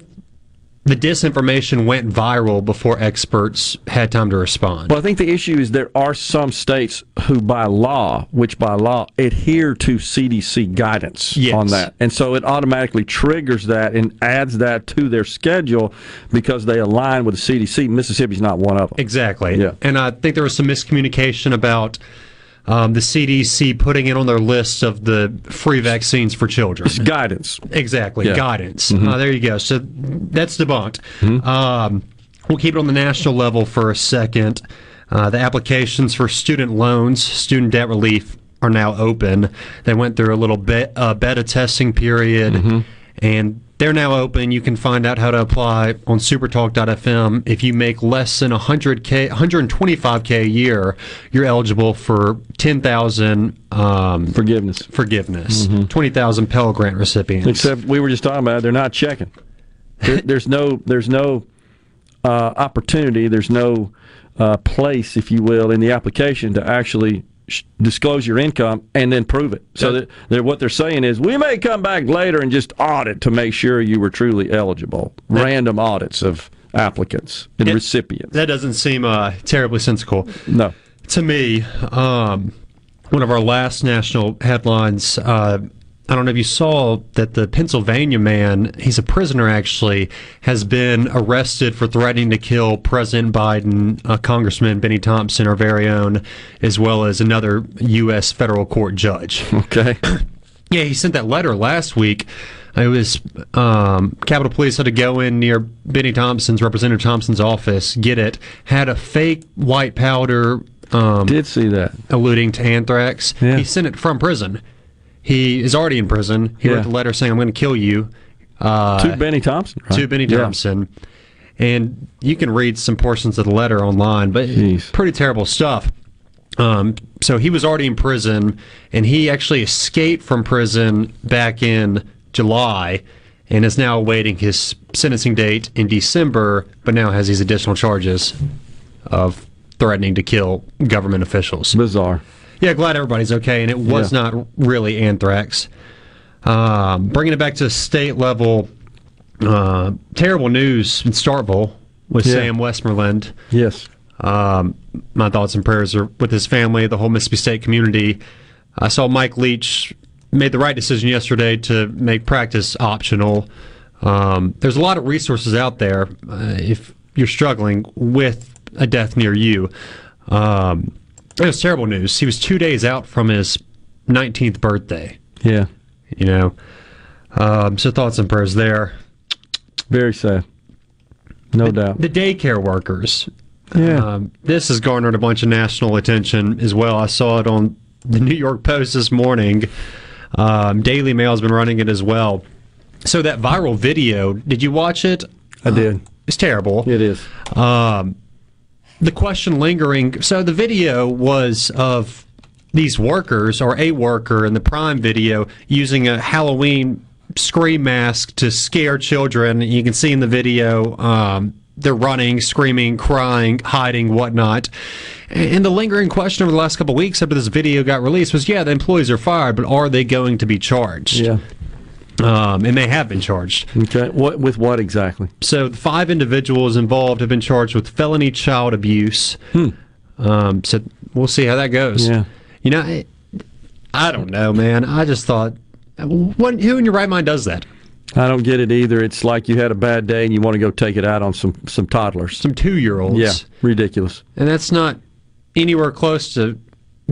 the disinformation went viral before experts had time to respond. Well, I think the issue is there are some states who, by law, which by law adhere to CDC guidance Yes. on that, and so it automatically triggers that and adds that to their schedule because they align with the CDC. Mississippi's not one of them. Exactly. Yeah. And I think there was some miscommunication about um, the CDC putting it on their list of the free vaccines for children. It's guidance. Exactly. Yeah. Mm-hmm. Guidance. Uh, there you go. So that's debunked. Um, we'll keep it on the national level for a second. Uh, the applications for student loans, student debt relief, are now open. They went through a little bit uh, beta testing period, Mm-hmm. and they're now open. You can find out how to apply on supertalk.fm. If you make less than 100k, 125k a year, you're eligible for 10,000 um, Forgiveness. forgiveness, 20,000 Pell Grant recipients. Except we were just talking about it, they're not checking. There, there's no there's no uh, opportunity. There's no uh, place, if you will, in the application to actually sh- disclose your income and then prove it. So that they're, what they're saying is we may come back later and just audit to make sure you were truly eligible. Random audits of applicants and It- recipients. That doesn't seem uh, terribly sensical no. to me. Um, one of our last national headlines. Uh, I don't know if you saw that the Pennsylvania man, he's a prisoner actually, has been arrested for threatening to kill President Biden, uh, Congressman Benny Thompson, our very own, as well as another U.S. federal court judge. Okay. Yeah, he sent that letter last week. It was um, Capitol Police had to go in near Benny Thompson's, Representative Thompson's office, get it. Had a fake white powder. Um, Did see that. alluding to anthrax. Yeah. He sent it from prison. He is already in prison. He Yeah. wrote the letter saying, "I'm going to kill you." Uh, to Benny Thompson. Right? to Benny Yeah. Thompson. And you can read some portions of the letter online, but Jeez. pretty terrible stuff. Um, so he was already in prison, and he actually escaped from prison back in July, and is now awaiting his sentencing date in December. But now has these additional charges of threatening to kill government officials. Bizarre. Yeah, glad everybody's okay, and it was Yeah. not really anthrax. Um, bringing it back to state level, uh, terrible news in Starkville with Yeah. Sam Westmoreland. Yes. Um, my thoughts and prayers are with his family, the whole Mississippi State community. I saw Mike Leach made the right decision yesterday to make practice optional. Um, there's a lot of resources out there uh, if you're struggling with a death near you. Um, it was terrible news. He was two days out from his 19th birthday. Yeah. You know, um, so thoughts and prayers there. Very sad. No doubt. The daycare workers. Yeah. Um, this has garnered a bunch of national attention as well. I saw it on the New York Post this morning. Um, Daily Mail's been running it as well. So that viral video, did you watch it? I did. It's terrible. It is. Um, the question lingering. So the video was of these workers or a worker in the Prime video using a Halloween scream mask to scare children. You can see in the video um, they're running, screaming, crying, hiding, whatnot. And the lingering question over the last couple weeks after this video got released was, yeah, the employees are fired, but are they going to be charged? Yeah. Um, and they have been charged. Okay. What with what exactly? So the five individuals involved have been charged with felony child abuse. Um, so we'll see how that goes. Yeah. You know, I, I don't know, man. I just thought, what, who in your right mind does that? I don't get it either. It's like you had a bad day and you want to go take it out on some some toddlers. Some two year olds. Yeah. Ridiculous. And that's not anywhere close to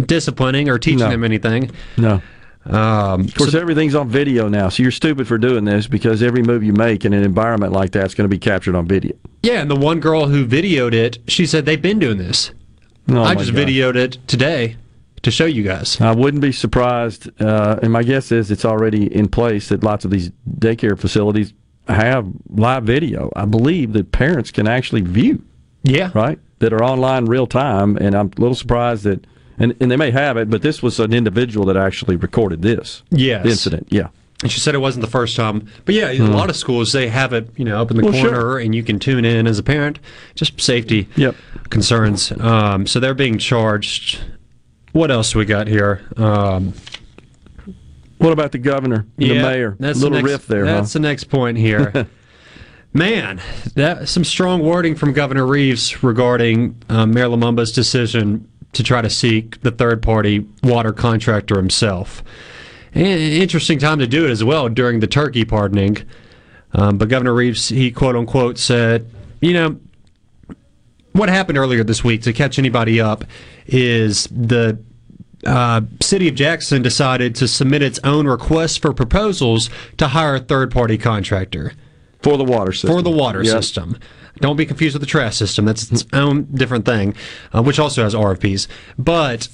disciplining or teaching No. them anything. No. Um, Of course, everything's on video now, so you're stupid for doing this because every move you make in an environment like that is going to be captured on video. yeah, and the one girl who videoed it, she said they've been doing this. Oh, I just God. videoed it today to show you guys. I wouldn't be surprised, uh, and my guess is it's already in place that lots of these daycare facilities have live video. I believe that parents can actually view, Yeah. right? That are online real time, and I'm a little surprised that, and, and they may have it, but this was an individual that actually recorded this Yes. incident. Yeah. And she said it wasn't the first time. But yeah, a lot of schools they have it, you know, up in the Hmm. Well, corner, sure. and you can tune in as a parent. Just safety Yep. concerns. Um, so they're being charged. What else we got here? Um, What about the governor, and the mayor? That's little the next, riff there, That's huh? the next point here. Man, that some strong wording from Governor Reeves regarding uh, Mayor Lumumba's decision to try to seek the third-party water contractor himself. And interesting time to do it as well during the turkey pardoning. Um, but Governor Reeves, he quote unquote said, you know, what happened earlier this week to catch anybody up is the uh, city of Jackson decided to submit its own request for proposals to hire a third party contractor for the water system. for the water Yep. system. Don't be confused with the trash system. That's its own different thing, uh, which also has RFPs. But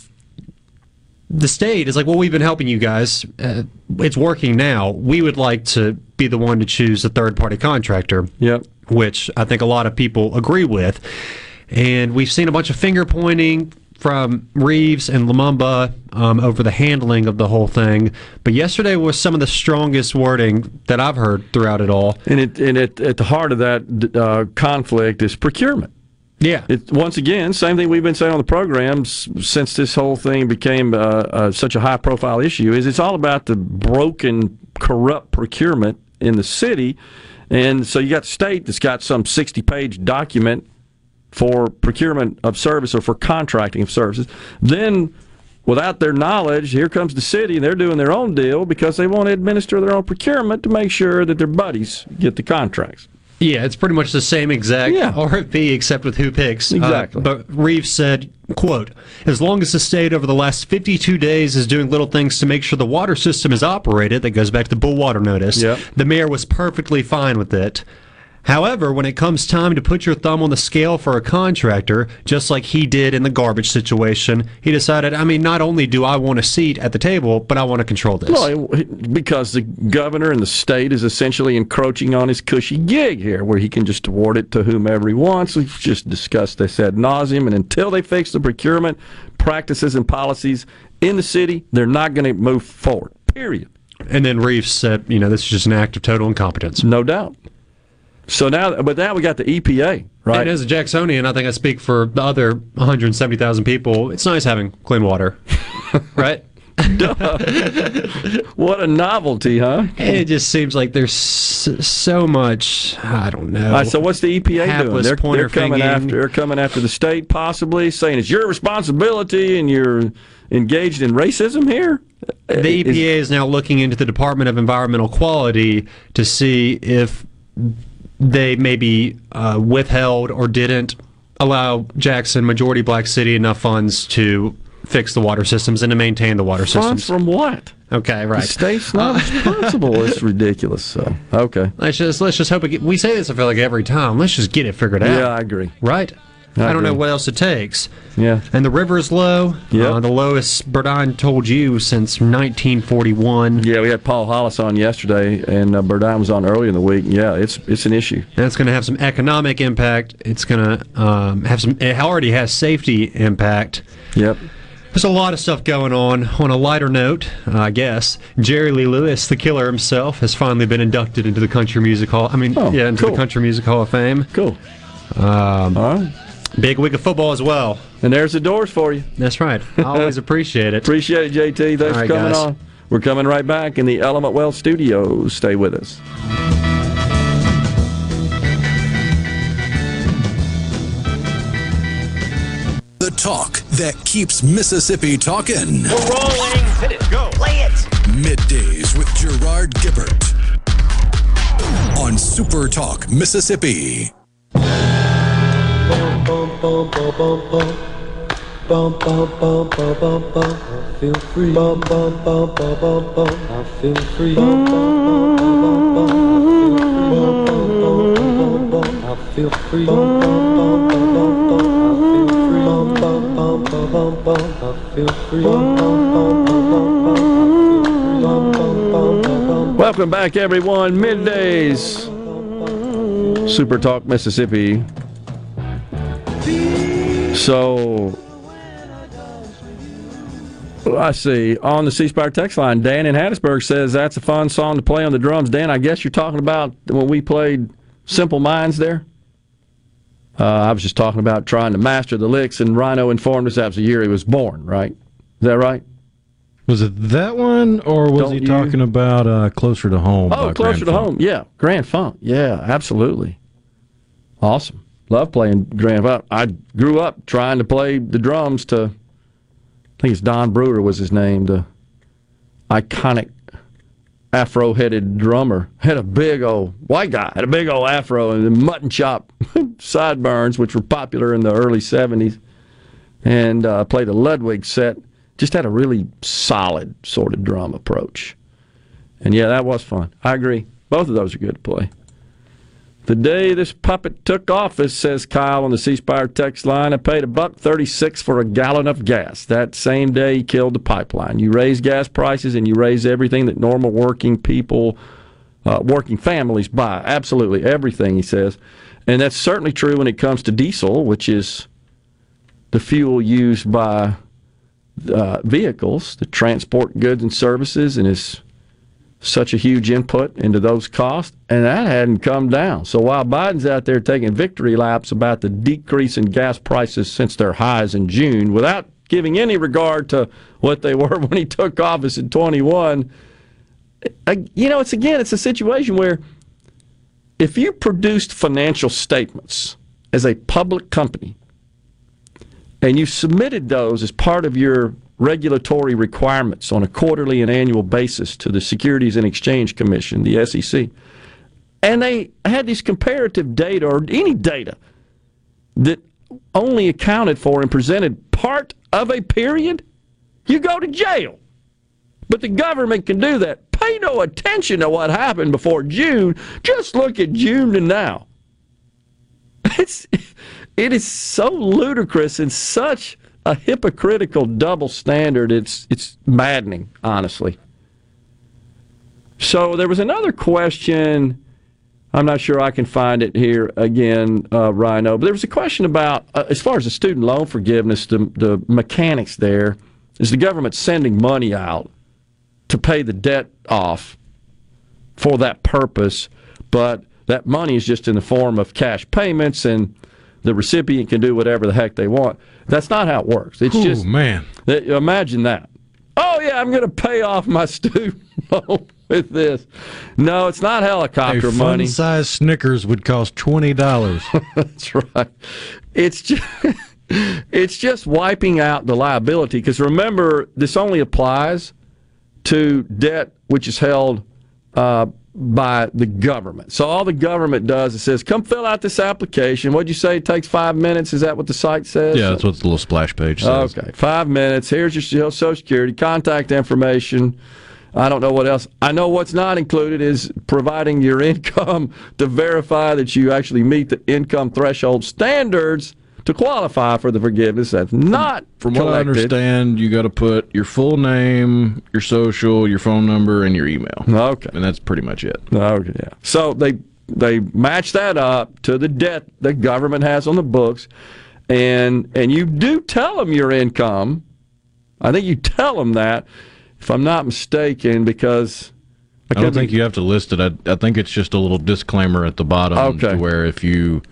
the state is like, well, we've been helping you guys. Uh, it's working now. We would like to be the one to choose a third party contractor Yep. which I think a lot of people agree with. And we've seen a bunch of finger pointing from Reeves and Lumumba um, over the handling of the whole thing. But yesterday was some of the strongest wording that I've heard throughout it all. And it and it, at the heart of that uh, conflict is procurement. Yeah. It, once again, same thing we've been saying on the programs since this whole thing became uh, uh, such a high profile issue. Is it's all about the broken, corrupt procurement in the city, and so you got the state that's got some sixty page document for procurement of service or for contracting of services. Then without their knowledge, here comes the city, and they're doing their own deal because they want to administer their own procurement to make sure that their buddies get the contracts. Yeah, it's pretty much the same exact Yeah. RFP except with who picks. Uh, Exactly. but Reeves said, quote, as long as the state over the last 52 days is doing little things to make sure the water system is operated, that goes back to the Boil Water Notice, Yep. the mayor was perfectly fine with it. However, when it comes time to put your thumb on the scale for a contractor, just like he did in the garbage situation, he decided, I mean, not only do I want a seat at the table, but I want to control this. Well, because the governor and the state is essentially encroaching on his cushy gig here, where he can just award it to whomever he wants. We've just discussed this ad nauseum, and until they fix the procurement practices and policies in the city, they're not going to move forward. Period. and then Reeves said, you know, this is just an act of total incompetence. No doubt. So now, but now we got the EPA, right? And as a Jacksonian, I think I speak for the other 170,000 people. It's nice having clean water, right? what a novelty, huh? It just seems like there's so much. I don't know. Right, so what's the EPA doing? They're, they're coming after they're coming after the state, possibly saying it's your responsibility and you're engaged in racism here. The Is- EPA is now looking into the Department of Environmental Quality to see if they maybe uh, withheld or didn't allow Jackson, majority black city, enough funds to fix the water systems and to maintain the water funds systems. from what? Okay, right. The state's not responsible. It's ridiculous. So okay. Let's just let's just hope it. Get, we say this. I feel like every time. Let's just get it figured out. Yeah, I agree. Right. I I, don't know what else it takes. Yeah. And the river is low. Yeah. Uh, the lowest Burdine told you since 1941. Yeah, we had Paul Hollis on yesterday, and uh, Burdine was on earlier in the week. Yeah, it's it's an issue. And it's going to have some economic impact. It's going to um, have some. It already has safety impact. Yep. There's a lot of stuff going on. On a lighter note, I guess Jerry Lee Lewis, the killer himself, has finally been inducted into the Country Music Hall. I mean, Oh, yeah, into cool. the Country Music Hall of Fame. Cool. Um, All right. Big week of football as well. And there's the doors for you. That's right. I always appreciate it. Appreciate it, JT. Thanks All for coming guys. on. We're coming right back in the Element Wealth studios. Stay with us. The talk that keeps Mississippi talking. We're rolling. Hit it. Go. Play it. Middays with Gerard Gibert on Super Talk Mississippi. Welcome back, everyone. Middays, Super Talk Mississippi. So, I see on the C Spire text line, Dan in Hattiesburg says that's a fun song to play on the drums. Dan, I guess you're talking about when we played Simple Minds there. Uh, I was just talking about trying to master the licks, and Rhino informed us that was the year he was born. Right? Is that right? Was it that one, or was Don't he you- talking about uh, closer to home? Oh, closer Grand to Funk? home. Yeah, Grand Funk. Yeah, absolutely. Awesome. Love playing Grand. I grew up trying to play the drums to, I think it's Don Brewer was his name, the iconic afro-headed drummer. Had a big old white guy, had a big old afro and mutton chop sideburns, which were popular in the early 70s. And uh, played a Ludwig set. Just had a really solid sort of drum approach. And yeah, that was fun. I agree. Both of those are good to play. The day this puppet took office, says Kyle on the C Spire text line, I paid a buck thirty six for a gallon of gas. That same day he killed the pipeline. You raise gas prices and you raise everything that normal working people, uh, working families buy. Absolutely everything, he says. And that's certainly true when it comes to diesel, which is the fuel used by uh, vehicles to transport goods and services and is such a huge input into those costs, and that hadn't come down. So while Biden's out there taking victory laps about the decrease in gas prices since their highs in June, without giving any regard to what they were when he took office in 21, you know, it's again, it's a situation where if you produced financial statements as a public company and you submitted those as part of your regulatory requirements on a quarterly and annual basis to the Securities and Exchange Commission, the SEC. And they had these comparative data or any data that only accounted for and presented part of a period, you go to jail. But the government can do that. Pay no attention to what happened before June. Just look at June to now. It's it is so ludicrous and such a hypocritical double standard. It's it's maddening, honestly. So there was another question. I'm not sure I can find it here again, uh, Rhino. But there was a question about, uh, as far as the student loan forgiveness, the, the mechanics there. Is the government sending money out to pay the debt off for that purpose, but that money is just in the form of cash payments and the recipient can do whatever the heck they want. That's not how it works. It's Ooh, just man. imagine that. Oh yeah, I'm going to pay off my student loan with this. No, it's not A helicopter fun money. size Snickers would cost twenty dollars. That's right. It's just it's just wiping out the liability because remember this only applies to debt which is held uh, by the government. So all the government does is says, "Come fill out this application." What'd you say? It takes five minutes. Is that what the site says? yeah, that's what the little splash page says. Okay, five minutes. Here's your Social Security contact information. I don't know what else. I know what's not included is providing your income to verify that you actually meet the income threshold standards to qualify for the forgiveness. That's not From what I understand, you got to put your full name, your social, your phone number, and your email. Okay. And that's pretty much it. Okay, yeah. So they they match that up to the debt the government has on the books, and and you do tell them your income. I think you tell them that, if I'm not mistaken, because I don't could be- think you have to list it. I, I think it's just a little disclaimer at the bottom Okay. to where if you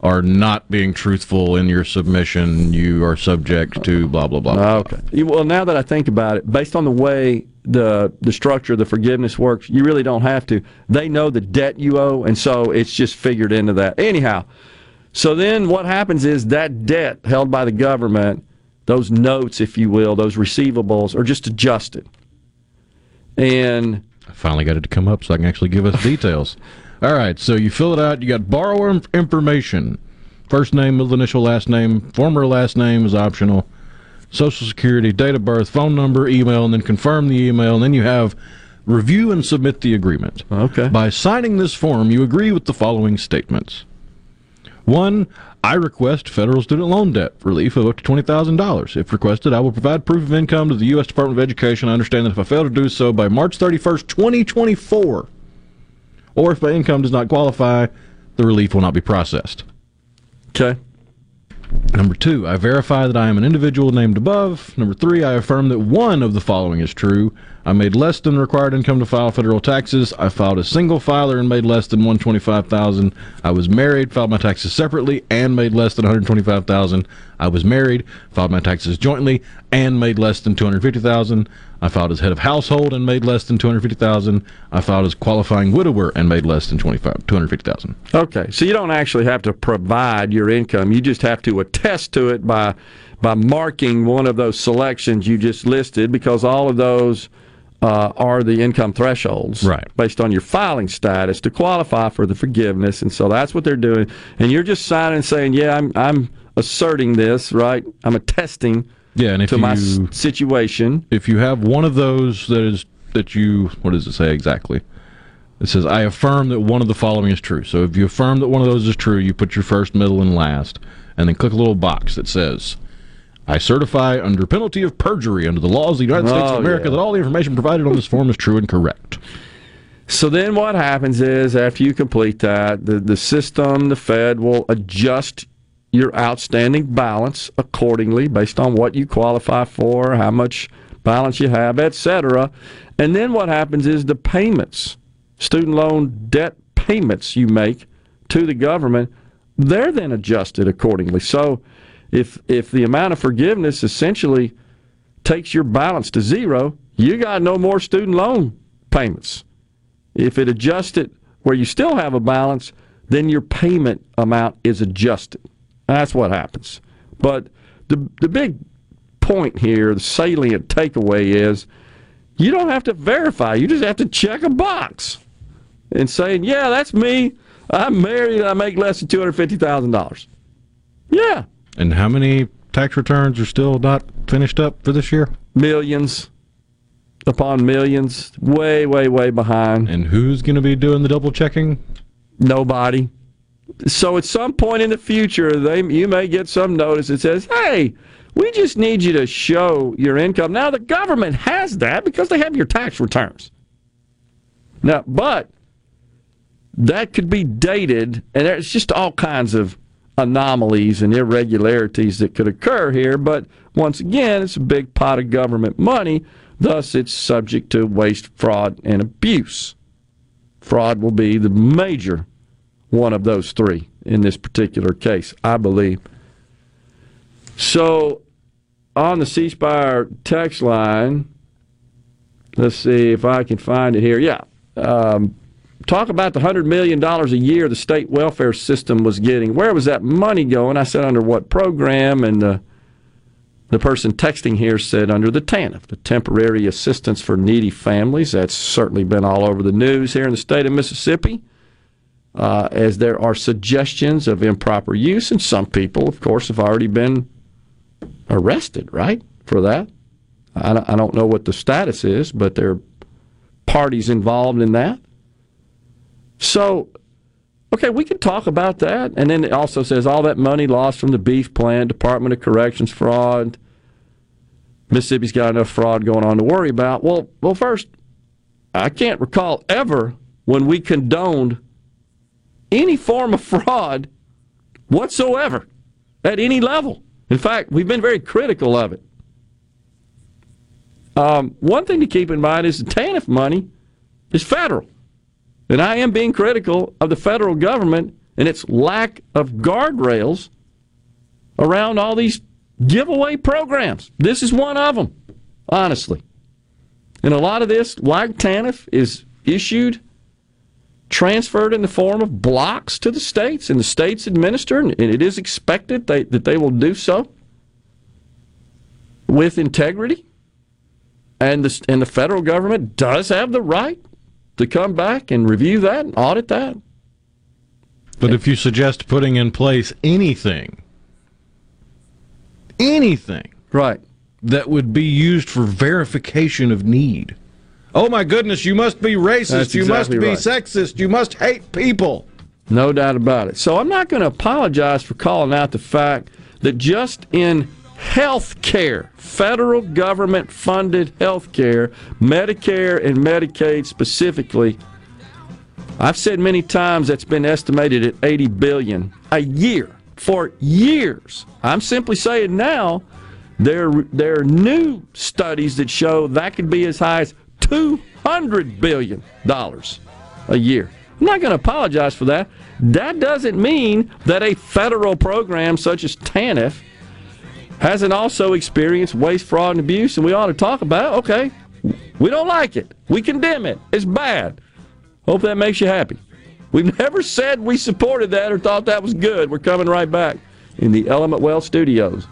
are not being truthful in your submission, you are subject to blah blah blah. blah. Okay. Well, now that I think about it, based on the way the the structure of the forgiveness works, you really don't have to. They know the debt you owe, and so it's just figured into that. Anyhow, so then what happens is that debt held by the government, those notes, if you will, those receivables, are just adjusted. And I finally got it to come up so I can actually give us details. All right, so you fill it out. You got borrower information. First name, middle initial, last name. Former last name is optional. Social security, date of birth, phone number, email, and then confirm the email. And then you have review and submit the agreement. Okay. By signing this form, you agree with the following statements. One, I request federal student loan debt relief of up to $20,000. If requested, I will provide proof of income to the U.S. Department of Education. I understand that if I fail to do so by March 31st, 2024, or if my income does not qualify, the relief will not be processed. okay, Number two, I verify that I am an individual named above. Number three, I affirm that one of the following is true. I made less than required income to file federal taxes. I filed a single filer and made less than 125,000. I was married, filed my taxes separately and made less than 125,000. I was married, filed my taxes jointly and made less than 250,000. I filed as head of household and made less than 250,000. I filed as qualifying widower and made less than 25 250,000. okay. So you don't actually have to provide your income; you just have to attest to it by by marking one of those selections you just listed, because all of those uh, are the income thresholds, Right. Based on your filing status to qualify for the forgiveness, and so that's what they're doing. And you're just signing and saying, "Yeah, I'm I'm asserting this, right? I'm attesting Yeah, and if to my s- situation." if you have one of those that is that you what does it say exactly it says i affirm that one of the following is true so if you affirm that one of those is true you put your first middle and last and then click a little box that says i certify under penalty of perjury under the laws of the united states Oh, of america yeah. that all the information provided on this form is true and correct So then what happens is after you complete that, the, the system, the Fed will adjust your outstanding balance accordingly based on what you qualify for, how much balance you have, etc. And then what happens is the payments, student loan debt payments you make to the government, they're then adjusted accordingly. So if if the amount of forgiveness essentially takes your balance to zero, you got no more student loan payments. If it adjusts it where you still have a balance, then your payment amount is adjusted. That's what happens. But the the big point here, the salient takeaway is you don't have to verify. You just have to check a box and saying, yeah, that's me. I'm married I make less than $250,000. Yeah. And how many tax returns are still not finished up for this year? Millions upon millions. Way, way, way behind. And who's going to be doing the double checking? Nobody. So at some point in the future, they you may get some notice that says, "Hey, we just need you to show your income." Now the government has that because they have your tax returns. Now, but that could be dated, and there's just all kinds of anomalies and irregularities that could occur here. But once again, it's a big pot of government money, thus it's subject to waste, fraud, and abuse. Fraud will be the major one of those three in this particular case, I believe. So, on the C Spire text line, let's see if I can find it here. Yeah. Um, talk about the $100 million a year the state welfare system was getting. Where was that money going? I said, under what program? And the, the person texting here said, under the TANF, the Temporary Assistance for Needy Families. That's certainly been all over the news here in the state of Mississippi uh, as there are suggestions of improper use, and some people, of course, have already been arrested, right, for that. I don't know what the status is, but there are parties involved in that. So, okay, we can talk about that. And then it also says all that money lost from the beef plant, Department of Corrections fraud. Mississippi's got enough fraud going on to worry about. Well, well, first, I can't recall ever when we condoned any form of fraud whatsoever at any level. In fact, we've been very critical of it. Um, one thing to keep in mind is the TANF money is federal. And I am being critical of the federal government and its lack of guardrails around all these giveaway programs. This is one of them, honestly. And a lot of this, like TANF, is issued, transferred in the form of blocks to the states, and the states administer, and it is expected they, that they will do so with integrity. And the, and the federal government does have the right to come back and review that and audit that. But if you suggest putting in place anything, anything, right, that would be used for verification of need. Oh my goodness, you must be racist, That's you must be right. sexist, you must hate people. No doubt about it. So I'm not going to apologize for calling out the fact that just in health care, federal government funded health care, Medicare and Medicaid specifically, I've said many times that's been estimated at 80 billion a year for years. I'm simply saying now there there are new studies that show that could be as high as 200 billion dollars a year. I'm not going to apologize for that. That doesn't mean that a federal program such as TANF hasn't also experienced waste, fraud, and abuse, and we ought to talk about it. Okay, we don't like it. We condemn it. It's bad. Hope that makes you happy. We've never said we supported that or thought that was good. We're coming right back in the Element Wealth studios.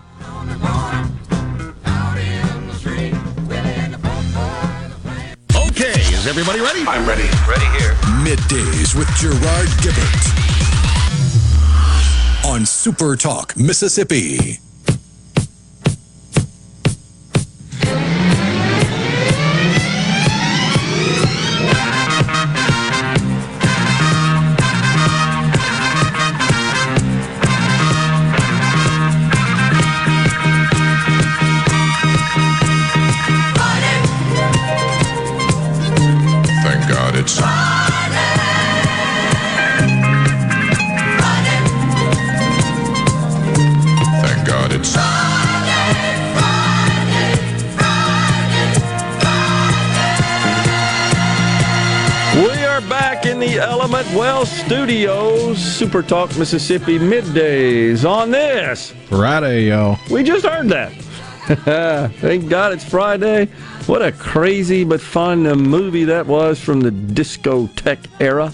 Okay, is everybody ready? I'm ready. Ready here. Middays with Gerard Gibert on Super Talk, Mississippi. The Element Wealth studios, Super Talk Mississippi middays on this. Friday, yo. We just heard that. Thank God it's Friday. What a crazy but fun uh, movie that was from the discotheque era.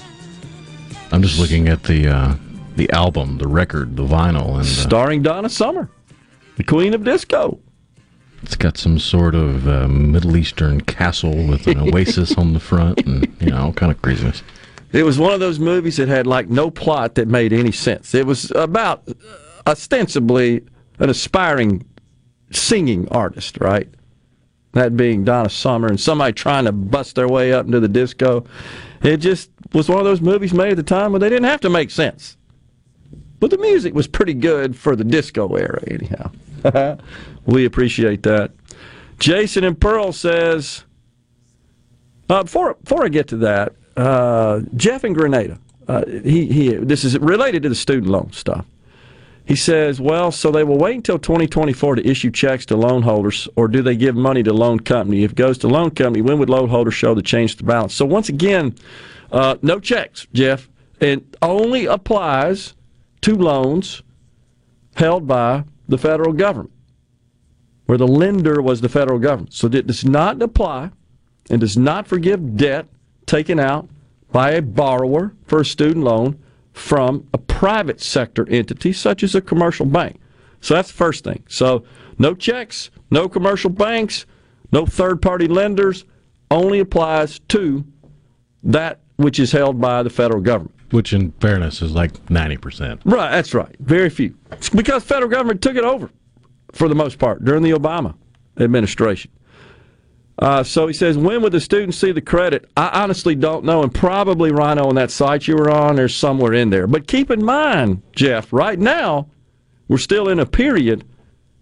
I'm just looking at the uh, the album, the record, the vinyl, and uh, Starring Donna Summer, the queen of disco. It's got some sort of uh, Middle Eastern castle with an oasis on the front, and you know, all kind of craziness. It was one of those movies that had like no plot that made any sense. It was about uh, ostensibly an aspiring singing artist, right? That being Donna Summer and somebody trying to bust their way up into the disco. It just was one of those movies made at the time where they didn't have to make sense. But the music was pretty good for the disco era, anyhow. we appreciate that. Jason and Pearl says, uh, before, before I get to that, uh, Jeff in Grenada, uh, he, he, this is related to the student loan stuff. He says, well, so they will wait until 2024 to issue checks to loan holders, or do they give money to loan company? If it goes to loan company, when would loan holders show the change to balance? So once again, uh, no checks, Jeff. It only applies to loans held by the federal government, where the lender was the federal government. So it does not apply and does not forgive debt taken out by a borrower for a student loan from a private sector entity such as a commercial bank. So that's the first thing. So no checks, no commercial banks, no third party lenders, only applies to that which is held by the federal government. Which, in fairness, is like ninety percent. Right, that's right. Very few. It's because federal government took it over for the most part during the Obama administration. Uh, so he says, when would the students see the credit? I honestly don't know, and probably Rhino on that site you were on, there's somewhere in there. But keep in mind, Jeff, right now we're still in a period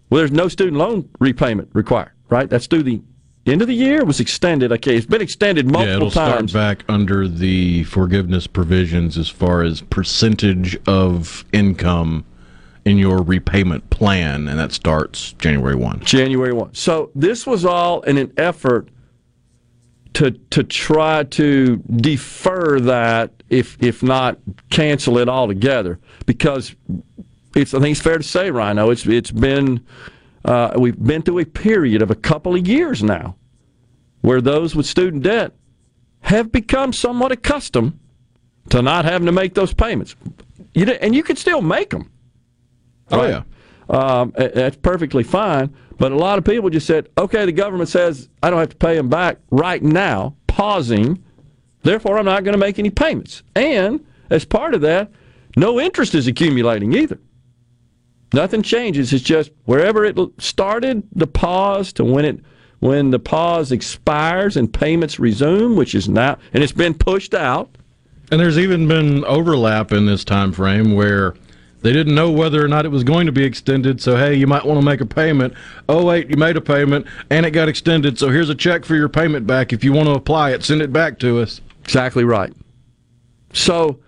where there's no student loan repayment required. Right, that's through the end of the year. It was extended. Okay, it's been extended multiple times. yeah, it'll times. start back under the forgiveness provisions as far as percentage of income in your repayment plan, and that starts January one. January 1. So this was all in an effort to to try to defer that if if not cancel it altogether because it's I think it's fair to say Rhino it's it's been uh, we've been through a period of a couple of years now where those with student debt have become somewhat accustomed to not having to make those payments. You and you can still make them. Oh yeah. Um, that's perfectly fine. But a lot of people just said, okay, the government says I don't have to pay them back right now, pausing. Therefore, I'm not going to make any payments. And as part of that, no interest is accumulating either. Nothing changes. It's just wherever it started, the pause to when it when the pause expires and payments resume, which is now, and it's been pushed out. And there's even been overlap in this time frame where they didn't know whether or not it was going to be extended. So hey, you might want to make a payment. Oh wait, you made a payment and it got extended. So here's a check for your payment back. If you want to apply it, send it back to us. Exactly right. So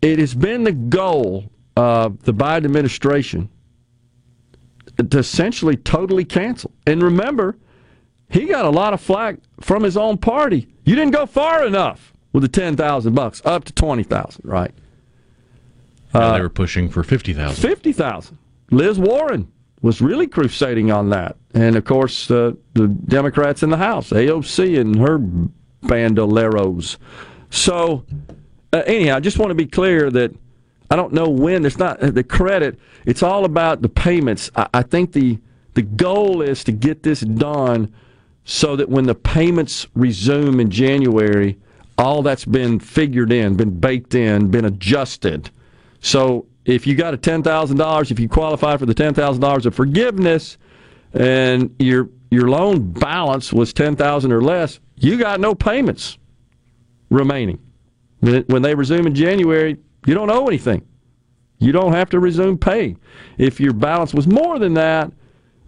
it has been the goal of the Biden administration to essentially totally cancel. And remember, he got a lot of flack from his own party. You didn't go far enough with the ten thousand bucks, up to twenty thousand, right? Yeah, they were pushing for fifty thousand. Fifty thousand. Liz Warren was really crusading on that, and of course uh, the Democrats in the House, AOC and her bandoleros. So uh, anyhow, I just want to be clear that I don't know when. It's not uh, the credit. It's all about the payments. I, I think the the goal is to get this done so that when the payments resume in January, all that's been figured in, been baked in, been adjusted. So if you got a ten thousand dollars, if you qualify for the ten thousand dollars of forgiveness, and your your loan balance was ten thousand or less, you got no payments remaining. When when they resume in January, you don't owe anything. You don't have to resume pay. If your balance was more than that,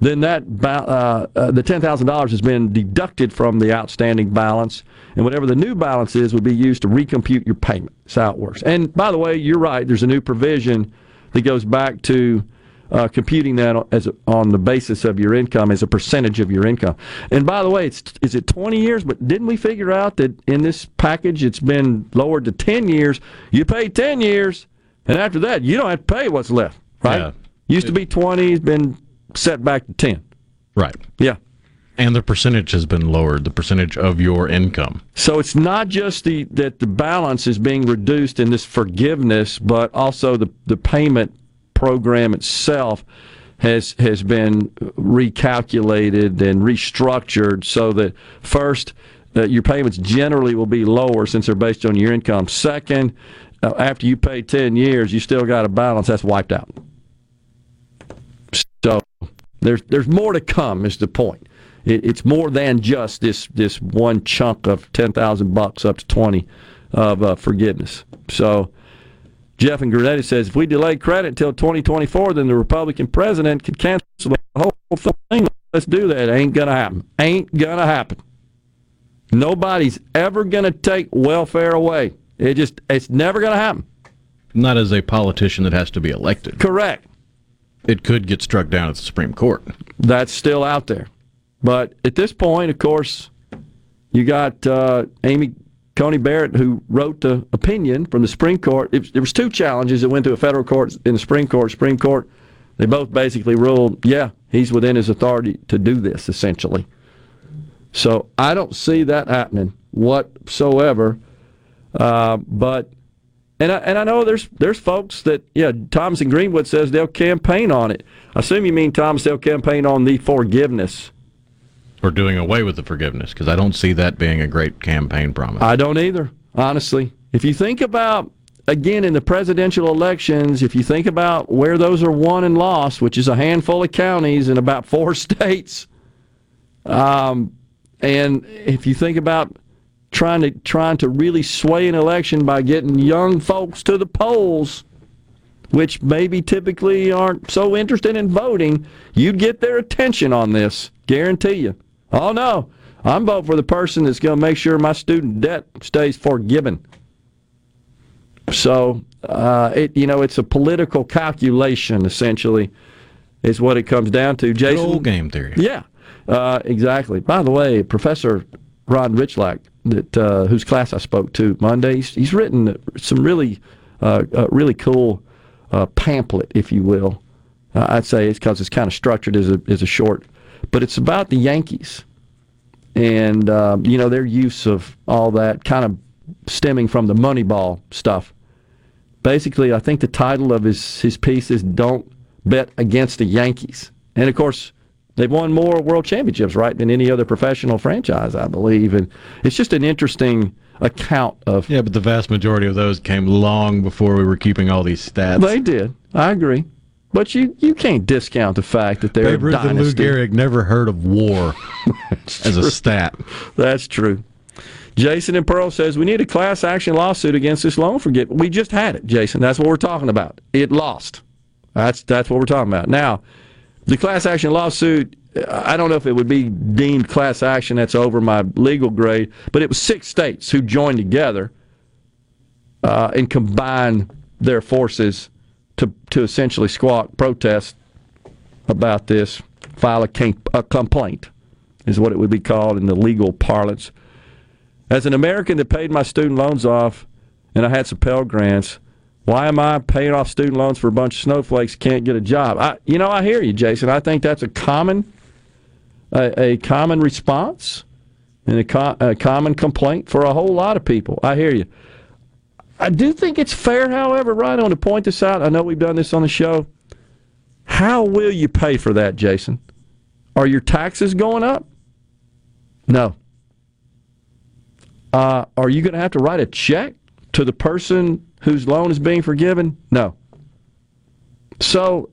then that uh, uh, the ten thousand dollars has been deducted from the outstanding balance, and whatever the new balance is would be used to recompute your payment. That's how it works. And by the way, you're right. There's a new provision that goes back to uh, computing that as a, on the basis of your income as a percentage of your income. And by the way, it's is it 20 years? But didn't we figure out that in this package it's been lowered to 10 years? You pay 10 years, and after that you don't have to pay what's left. Right? Yeah. Used to be 20, it's been set back to 10. Right. Yeah. And the percentage has been lowered, the percentage of your income. So it's not just the that the balance is being reduced in this forgiveness, but also the the payment program itself has has been recalculated and restructured so that first uh, your payments generally will be lower since they're based on your income. Second, uh, after you pay 10 years, you still got a balance that's wiped out. So there's there's more to come. Is the point? It, it's more than just this this one chunk of ten thousand bucks up to twenty of uh, forgiveness. So Jeff and Grenada says if we delay credit until 2024, then the Republican president could cancel the whole thing. Let's do that. Ain't gonna happen. Ain't gonna happen. Nobody's ever gonna take welfare away. It just it's never gonna happen. Not as a politician that has to be elected. Correct. It could get struck down at the Supreme Court. That's still out there. But at this point, of course, you got uh, Amy Coney Barrett, who wrote the opinion from the Supreme Court. It, there was two challenges that went to a federal court in the Supreme Court. Supreme Court, they both basically ruled, yeah, he's within his authority to do this, essentially. So I don't see that happening whatsoever. Uh, but and I, and I know there's there's folks that yeah Thomas and Greenwood says they'll campaign on it. I assume you mean Thomas they'll campaign on the forgiveness. Or doing away with the forgiveness, because I don't see that being a great campaign promise. I don't either, honestly. If you think about again in the presidential elections, if you think about where those are won and lost, which is a handful of counties in about four states, um, and if you think about trying to trying to really sway an election by getting young folks to the polls, which maybe typically aren't so interested in voting, you'd get their attention on this. Guarantee you. Oh no, I'm voting for the person that's going to make sure my student debt stays forgiven. So, uh, it you know, it's a political calculation essentially, is what it comes down to. Jason, old game theory. Yeah, uh, exactly. By the way, Professor Ron Richlack, that uh, whose class I spoke to Monday, he's, he's written some really, uh, uh, really cool uh, pamphlet, if you will. Uh, I'd say it's because it's kind of structured as a as a short, but it's about the Yankees, and um, you know their use of all that kind of stemming from the Moneyball stuff. Basically, I think the title of his his piece is "Don't Bet Against the Yankees," and of course. They've won more world championships, right, than any other professional franchise, I believe. And it's just an interesting account of. Yeah, but the vast majority of those came long before we were keeping all these stats. They did. I agree. But you, you can't discount the fact that they're Babe Ruth and Lou. Gehrig never heard of WAR as a stat. That's true. Jason and Pearl says we need a class action lawsuit against this loan forgiveness. We just had it, Jason. That's what we're talking about. It lost. That's that's what we're talking about. Now, the class action lawsuit. I don't know if it would be deemed class action. That's over my legal grade. But it was six states who joined together uh, and combined their forces to to essentially squawk protest about this, file a, com- a complaint, is what it would be called in the legal parlance. As an American that paid my student loans off and I had some Pell Grants, why am I paying off student loans for a bunch of snowflakes can't get a job? I, you know, I hear you, Jason. I think that's a common, a, a common response and a, co- a common complaint for a whole lot of people. I hear you. I do think it's fair, however, right on to point this out. I know we've done this on the show. How will you pay for that, Jason? Are your taxes going up? No. Uh, are you going to have to write a check to the person whose loan is being forgiven? No. So,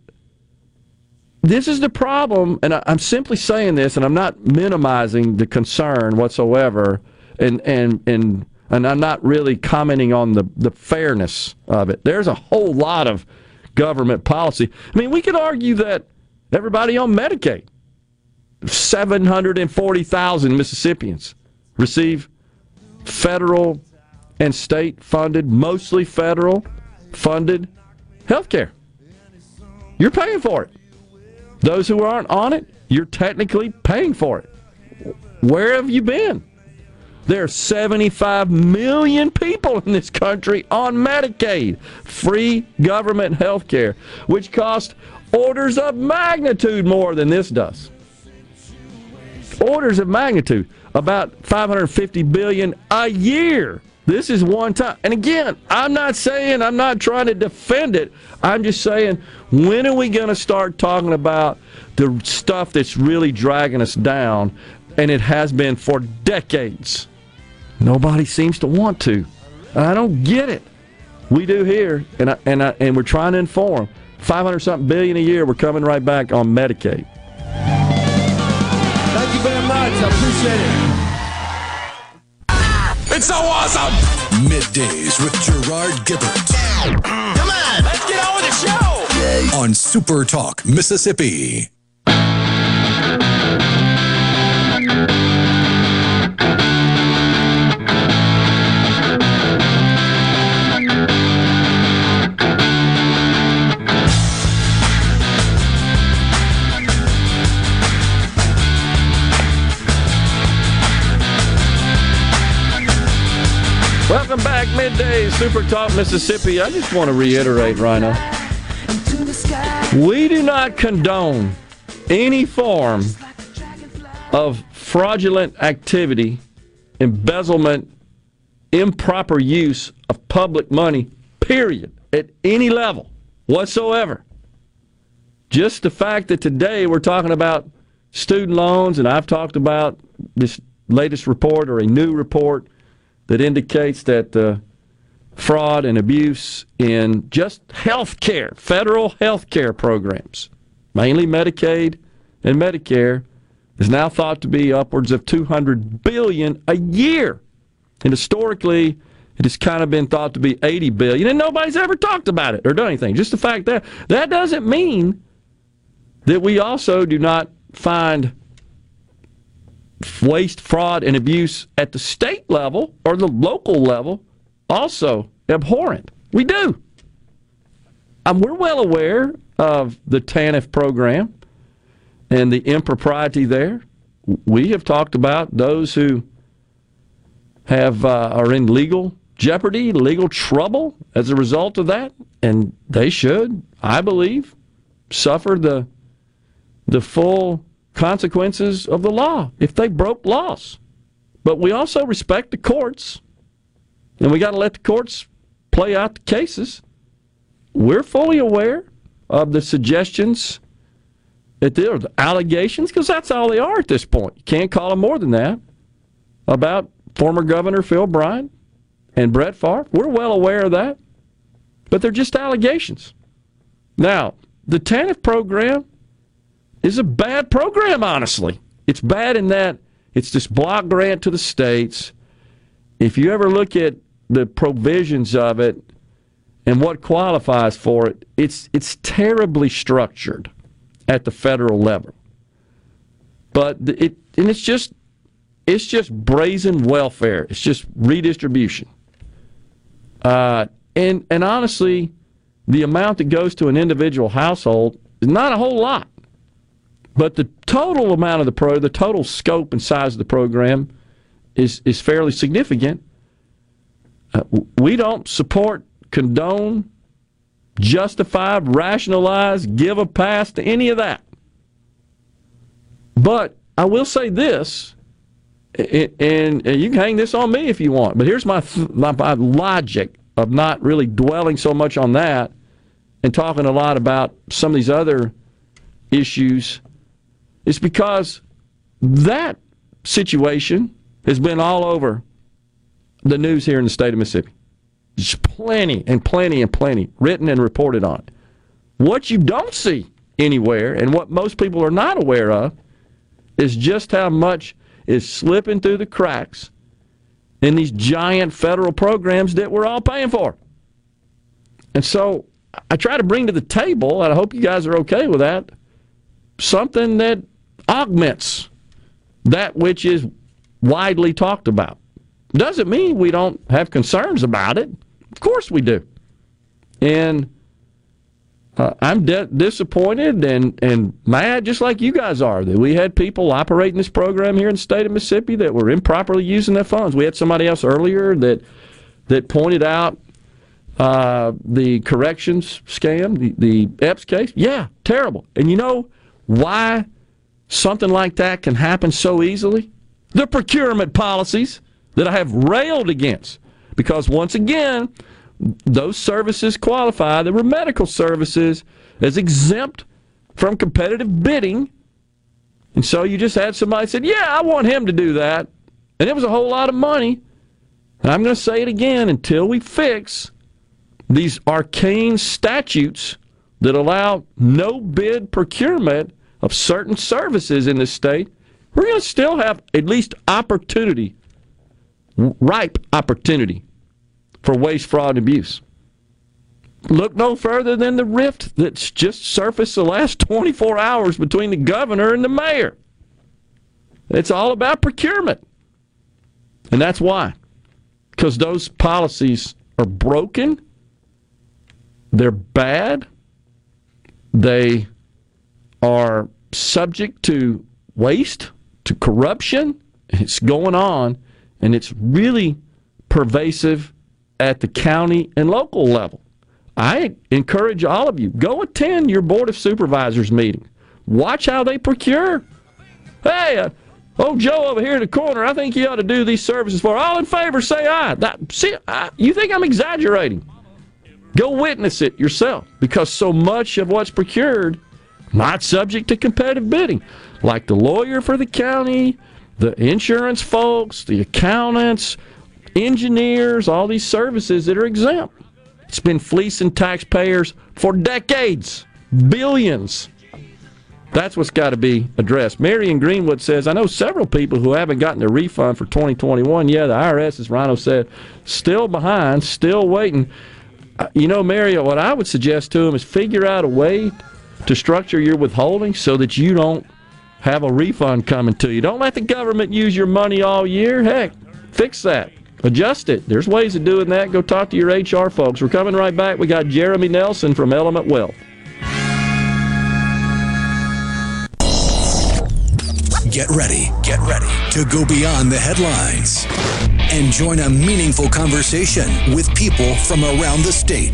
this is the problem, and I'm simply saying this, and I'm not minimizing the concern whatsoever, and and and and I'm not really commenting on the the fairness of it. There's a whole lot of government policy. I mean, we could argue that everybody on Medicaid, 740,000 Mississippians receive federal and state funded, mostly federal funded health care. You're paying for it. Those who aren't on it, you're technically paying for it. Where have you been? There are 75 million people in this country on Medicaid, free government health care, which costs orders of magnitude more than this does. Orders of magnitude, about 550 billion a year This is one time. And again, I'm not saying, I'm not trying to defend it. I'm just saying, when are we going to start talking about the stuff that's really dragging us down? And it has been for decades. Nobody seems to want to. I don't get it. We do here, and I, and I, and we're trying to inform. 500 something billion a year. We're coming right back on Medicaid. Thank you very much. I appreciate it. It's so awesome! Middays with Gerard Gibert. Mm. Come on, let's get on with the show. On Super Talk, Mississippi. Welcome back, midday Super Talk Mississippi. I just want to reiterate, Rhino, we do not condone any form of fraudulent activity, embezzlement, improper use of public money, period, at any level whatsoever. Just the fact that today we're talking about student loans, and I've talked about this latest report or a new report that indicates that uh, fraud and abuse in just health care, federal health care programs, mainly Medicaid and Medicare, is now thought to be upwards of 200 billion a year. And historically, it has kind of been thought to be 80 billion, and nobody's ever talked about it or done anything. Just the fact that that doesn't mean that we also do not find waste, fraud, and abuse at the state level or the local level also abhorrent. We do. Um, we're well aware of the TANF program and the impropriety there. We have talked about those who have uh, are in legal jeopardy, legal trouble as a result of that, and they should, I believe, suffer the the full consequences of the law if they broke laws. But we also respect the courts, and we got to let the courts play out the cases. We're fully aware of the suggestions that there are the allegations, because that's all they are at this point. You can't call them more than that about former Governor Phil Bryant and Brett Favre. We're well aware of that, but they're just allegations. Now, the TANF program is a bad program, honestly. It's bad in that it's this block grant to the states. If you ever look at the provisions of it and what qualifies for it, it's it's terribly structured at the federal level. But it and it's just it's just brazen welfare. It's just redistribution. Uh, and and honestly, the amount that goes to an individual household is not a whole lot. But the total amount of the pro, the total scope and size of the program, is is fairly significant. Uh, we don't support, condone, justify, rationalize, give a pass to any of that. But I will say this, and, you can hang this on me if you want. But here's my, my my logic of not really dwelling so much on that and talking a lot about some of these other issues is because that situation has been all over the news here in the state of Mississippi. There's plenty and plenty and plenty written and reported on. What you don't see anywhere, and what most people are not aware of, is just how much is slipping through the cracks in these giant federal programs that we're all paying for. And so I try to bring to the table, and I hope you guys are okay with that, something that augments that which is widely talked about. Doesn't mean we don't have concerns about it. Of course we do. And uh, I'm de- disappointed and, and mad, just like you guys are, that we had people operating this program here in the state of Mississippi that were improperly using their funds. We had somebody else earlier that that pointed out uh, the corrections scam, the, the case. Yeah, terrible. And you know why something like that can happen so easily? The procurement policies that I have railed against because once again, those services qualify. There were medical services as exempt from competitive bidding. And so you just had somebody said, Yeah, I want him to do that. And it was a whole lot of money. And I'm going to say it again until we fix these arcane statutes that allow no bid procurement of certain services in this state, we're going to still have at least opportunity, ripe opportunity for waste, fraud, and abuse. Look no further than the rift that's just surfaced the last 24 hours between the governor and the mayor. It's all about procurement. And that's why. Because those policies are broken, they're bad, they are subject to waste, to corruption. It's going on, and it's really pervasive at the county and local level. I encourage all of you go attend your board of supervisors meeting. Watch how they procure. Hey, uh, oh Joe over here in the corner, I think you ought to do these services for. All in favor, say aye. That, see, I, you think I'm exaggerating? Go witness it yourself, because so much of what's procured not subject to competitive bidding, like the lawyer for the county, the insurance folks, the accountants, engineers, all these services that are exempt. It's been fleecing taxpayers for decades, billions. That's what's got to be addressed. Marion Greenwood says, I know several people who haven't gotten their refund for 2021. Yeah, the IRS, as Rhino said, still behind, still waiting. Uh, You know, Mario, what I would suggest to them is figure out a way to structure your withholding so that you don't have a refund coming to you. Don't let the government use your money all year. Heck, fix that. Adjust it. There's ways of doing that. Go talk to your HR folks. We're coming right back. We got Jeremy Nelson from Element Wealth. Get ready, get ready to go beyond the headlines and join a meaningful conversation with people from around the state.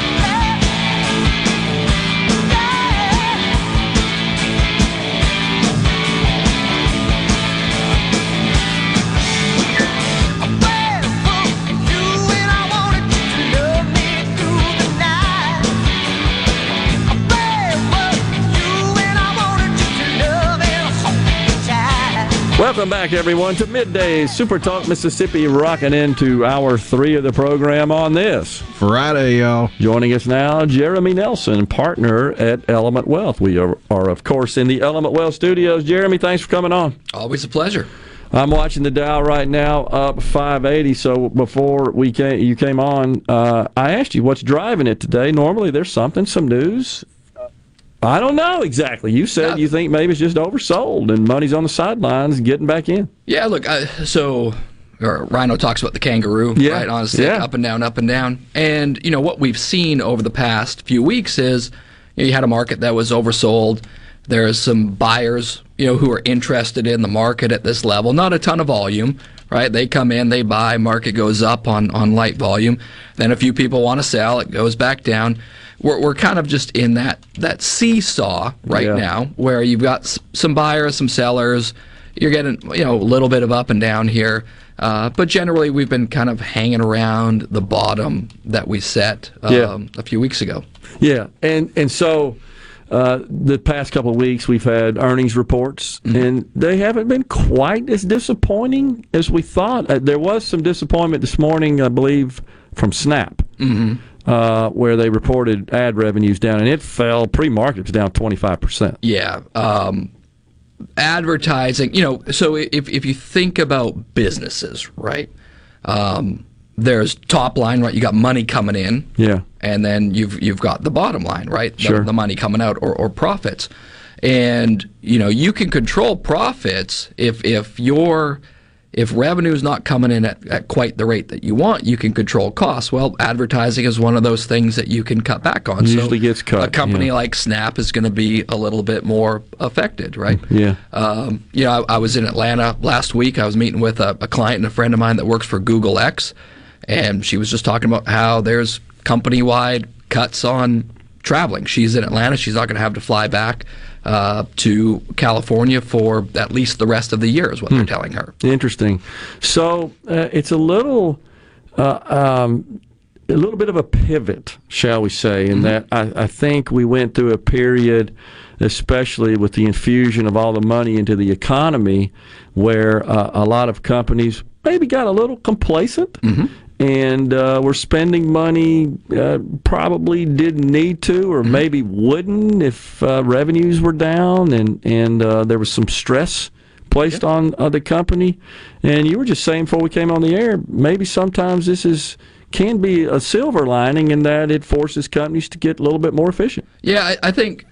Welcome back, everyone, to Midday Super Talk Mississippi, rocking into hour three of the program on this Friday, y'all. Joining us now, Jeremy Nelson, partner at Element Wealth. We are, are, of course, in the Element Wealth studios. Jeremy, thanks for coming on. Always a pleasure. I'm watching the Dow right now, up 580. So before we came, you came on, uh, I asked you what's driving it today. Normally, there's something, some news. I don't know exactly. You said you think maybe it's just oversold and money's on the sidelines getting back in. Yeah, look, I, so Rhino talks about the kangaroo, Yeah, right? Stick, yeah. up and down, up and down. And, you know, what we've seen over the past few weeks is you, know, you had a market that was oversold. There's some buyers, you know, who are interested in the market at this level. Not a ton of volume, right? They come in, they buy, market goes up on, on light volume. Then a few people want to sell, it goes back down. We're, we're kind of just in that, that seesaw right Yeah. now where you've got s- some buyers, some sellers. You're getting, you know, a little bit of up and down here. Uh, but generally, we've been kind of hanging around the bottom that we set um, Yeah. a few weeks ago. Yeah, and and so uh, the past couple of weeks we've had earnings reports, and they haven't been quite as disappointing as we thought. Uh, there was some disappointment this morning, I believe, from Snap, uh, where they reported ad revenues down, and it fell. Pre-market it was down twenty five percent. Yeah. Um, advertising, you know, so if, if you think about businesses, right? Um, there's top line, right? You got money coming in. Yeah. And then you've you've got the bottom line, right? The, Sure. the money coming out or, or profits. And you know, you can control profits if if your if revenue is not coming in at, at quite the rate that you want, you can control costs. Well, advertising is one of those things that you can cut back on. Usually gets cut, A company yeah. like Snap is going to be a little bit more affected, right? Yeah. Um, you know, I, I was in Atlanta last week. I was meeting with a, a client and a friend of mine that works for Google X, and she was just talking about how there's company-wide cuts on traveling. She's in Atlanta. She's not going to have to fly back uh, to California for at least the rest of the year, is what they're telling her. Interesting. So uh, it's a little, uh, um, a little bit of a pivot, shall we say, in that I, I think we went through a period, especially with the infusion of all the money into the economy, where uh, a lot of companies maybe got a little complacent. And uh, were spending money uh, probably didn't need to, or maybe wouldn't if uh, revenues were down, and and uh, there was some stress placed on uh, the company. And you were just saying before we came on the air, maybe sometimes this is can be a silver lining in that it forces companies to get a little bit more efficient. Yeah, I, I think,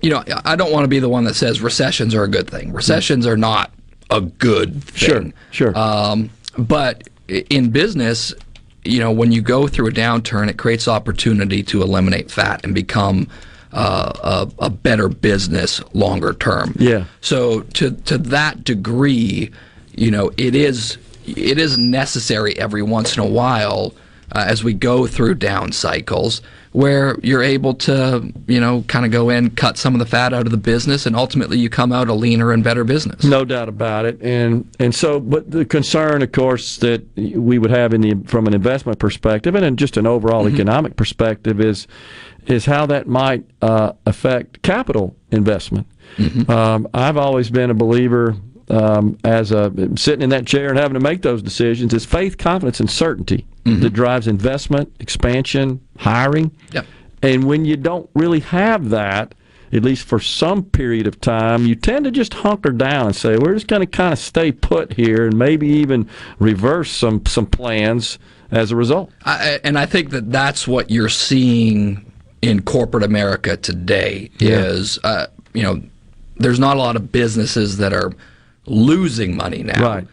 you know, I don't want to be the one that says recessions are a good thing. Recessions are not a good thing. Sure, sure. Um, but in business, you know, when you go through a downturn, it creates opportunity to eliminate fat and become uh, a, a better business longer term. Yeah. So to to that degree, you know, it is it is necessary every once in a while uh, as we go through down cycles where you're able to, you know, kind of go in, cut some of the fat out of the business, and ultimately you come out a leaner and better business. No doubt about it, and and so, but the concern, of course, that we would have in the from an investment perspective and in just an overall economic perspective is is how that might uh, affect capital investment. Um, I've always been a believer. Um, as a sitting in that chair and having to make those decisions, is faith, confidence, and certainty that drives investment, expansion, hiring. Yep. And when you don't really have that, at least for some period of time, you tend to just hunker down and say, we're just going to kind of stay put here and maybe even reverse some, some plans as a result. I, and I think that that's what you're seeing in corporate America today. Yeah. Is uh, you know, there's not a lot of businesses that are losing money now. Right.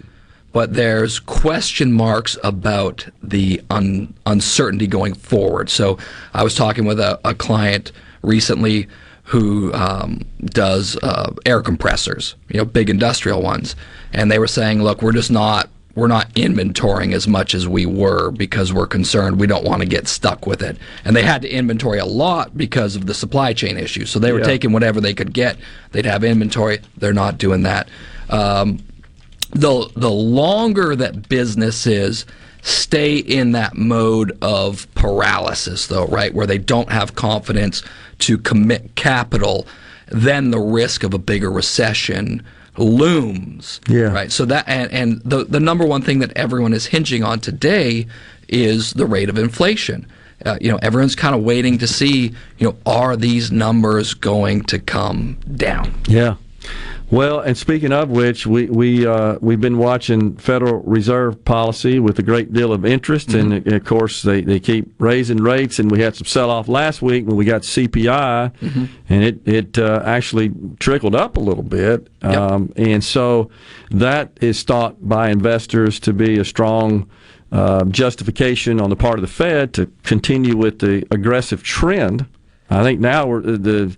But there's question marks about the un- uncertainty going forward. So I was talking with a, a client recently who um, does uh, air compressors, you know, big industrial ones, and they were saying, "Look, we're just not we're not inventorying as much as we were because we're concerned we don't want to get stuck with it." And they had to inventory a lot because of the supply chain issues. So they were Yeah. taking whatever they could get. They'd have inventory. They're not doing that. Um, the the longer that businesses stay in that mode of paralysis though right where they don't have confidence to commit capital then the risk of a bigger recession looms Yeah. right so that and, and the the number one thing that everyone is hinging on today is the rate of inflation uh, you know everyone's kind of waiting to see you know are these numbers going to come down Yeah. Well, and speaking of which, we we uh, we've been watching Federal Reserve policy with a great deal of interest, and Mm-hmm. of course they, they keep raising rates. And we had some sell off last week when we got CPI, Mm-hmm. and it it uh, actually trickled up a little bit. Um, and so that is thought by investors to be a strong uh, justification on the part of the Fed to continue with the aggressive trend. I think now we're, the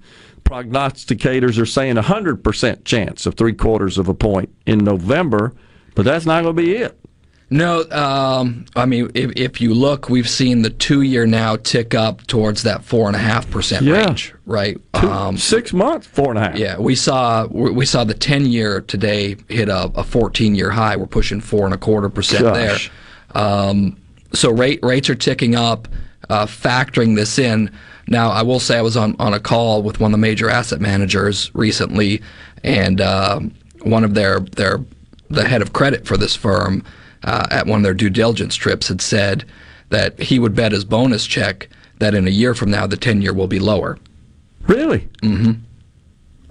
prognosticators are saying a hundred percent chance of three quarters of a point in November, but that's not going to be it. No, um, I mean, if, if you look, we've seen the two year now tick up towards that four and a half percent range, right? Um, Six months, four and a half. yeah, we saw we saw the ten year today hit a, a fourteen year high. We're pushing four and a quarter percent there. Um, so rate rates are ticking up. Uh, factoring this in, now I will say I was on, on a call with one of the major asset managers recently, and uh, one of their their the head of credit for this firm uh, at one of their due diligence trips had said that he would bet his bonus check that in a year from now the ten year will be lower. Really? Mm-hmm.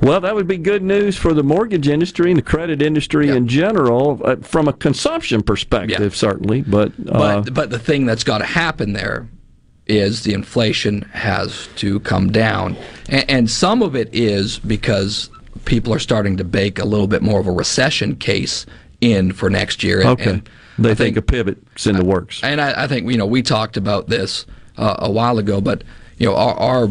Well, that would be good news for the mortgage industry and the credit industry in general, uh, from a consumption perspective, certainly. But, uh, But but the thing that's got to happen there is the inflation has to come down, and, and some of it is because people are starting to bake a little bit more of a recession case in for next year. And, okay, and they I think, a pivot's in the works. and I, I think you know we talked about this uh, a while ago, but you know our, our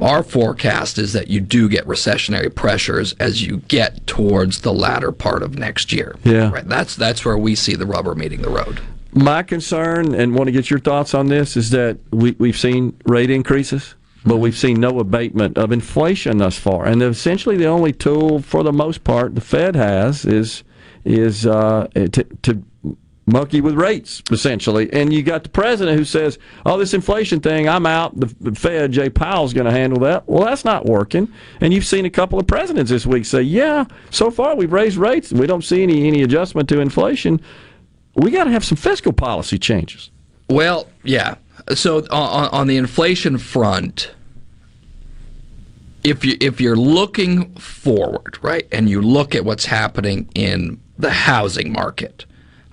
our forecast is that you do get recessionary pressures as you get towards the latter part of next year. Yeah. right. That's that's where we see the rubber meeting the road. My concern, and want to get your thoughts on this, is that we, we've seen rate increases but we've seen no abatement of inflation thus far. And essentially, the only tool, for the most part, the Fed has is is uh, to, to monkey with rates, essentially. And you got the president who says, "Oh, this inflation thing, I'm out. The, Fed, Jay Powell's going to handle that." Well, that's not working. And you've seen a couple of presidents this week say, "Yeah, so far we've raised rates. We don't see any any adjustment to inflation. We got to have some fiscal policy changes." Well, yeah. So on, on the inflation front, if you if you're looking forward, right, and you look at what's happening in the housing market,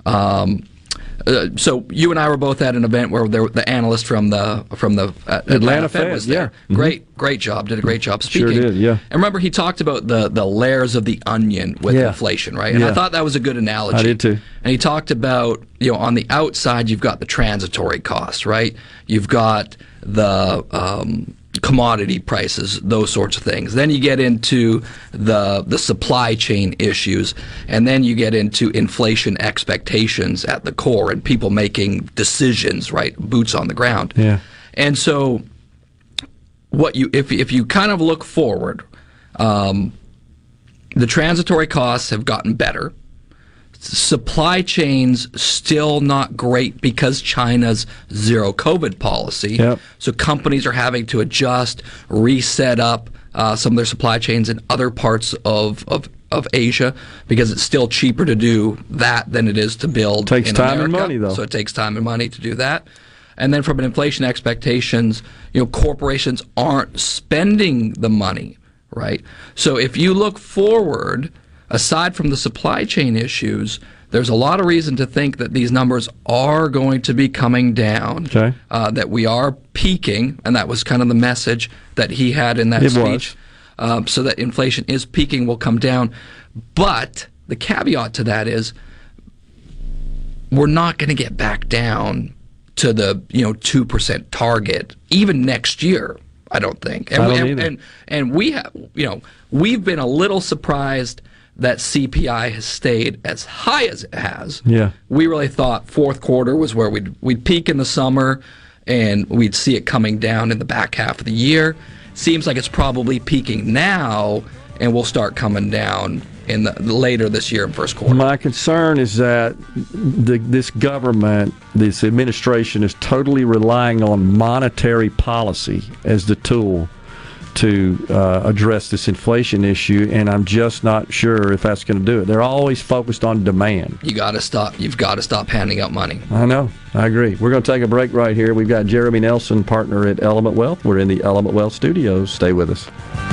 um, uh, so you and I were both at an event where there, the analyst from the from the uh, Atlanta, Atlanta Fed, Fed, was there. yeah. Mhm. Great, great job. Did a great job speaking. Sure did, yeah. And remember, he talked about the the layers of the onion with Yeah. inflation, right? And I thought that was a good analogy. I did too. And he talked about, you know, on the outside, you've got the transitory costs, right? You've got the um, commodity prices, those sorts of things. Then you get into the the supply chain issues, and then you get into inflation expectations at the core and people making decisions, right? Boots on the ground. Yeah. And so, what you if if you kind of look forward, um, the transitory costs have gotten better. Supply chains still not great because China's zero COVID policy. Yep. So companies are having to adjust, reset up uh, some of their supply chains in other parts of, of of Asia because it's still cheaper to do that than it is to build. Takes in time and money, though. So it takes time and money to do that. And then from an inflation expectations, you know, corporations aren't spending the money, right? So if you look forward, aside from the supply chain issues, there's a lot of reason to think that these numbers are going to be coming down. Okay. Uh, that we are peaking, and that was kind of the message that he had in that It speech. Um, so that inflation is peaking, will come down. But the caveat to that is we're not going to get back down to the you know two percent target even next year. I don't think. And I don't and, and and we have you know we've been a little surprised that CPI has stayed as high as it has. Yeah. We really thought fourth quarter was where we'd we'd peak in the summer and we'd see it coming down in the back half of the year. Seems like it's probably peaking now and we'll start coming down in the later this year in first quarter. My concern is that the, this government, this administration, is totally relying on monetary policy as the tool to uh, address this inflation issue, and I'm just not sure if that's going to do it. They're always focused on demand. You got to stop. You've got to stop handing out money. I know. I agree. We're going to take a break right here. We've got Jeremy Nelson, partner at Element Wealth. We're in the Element Wealth studios. Stay with us.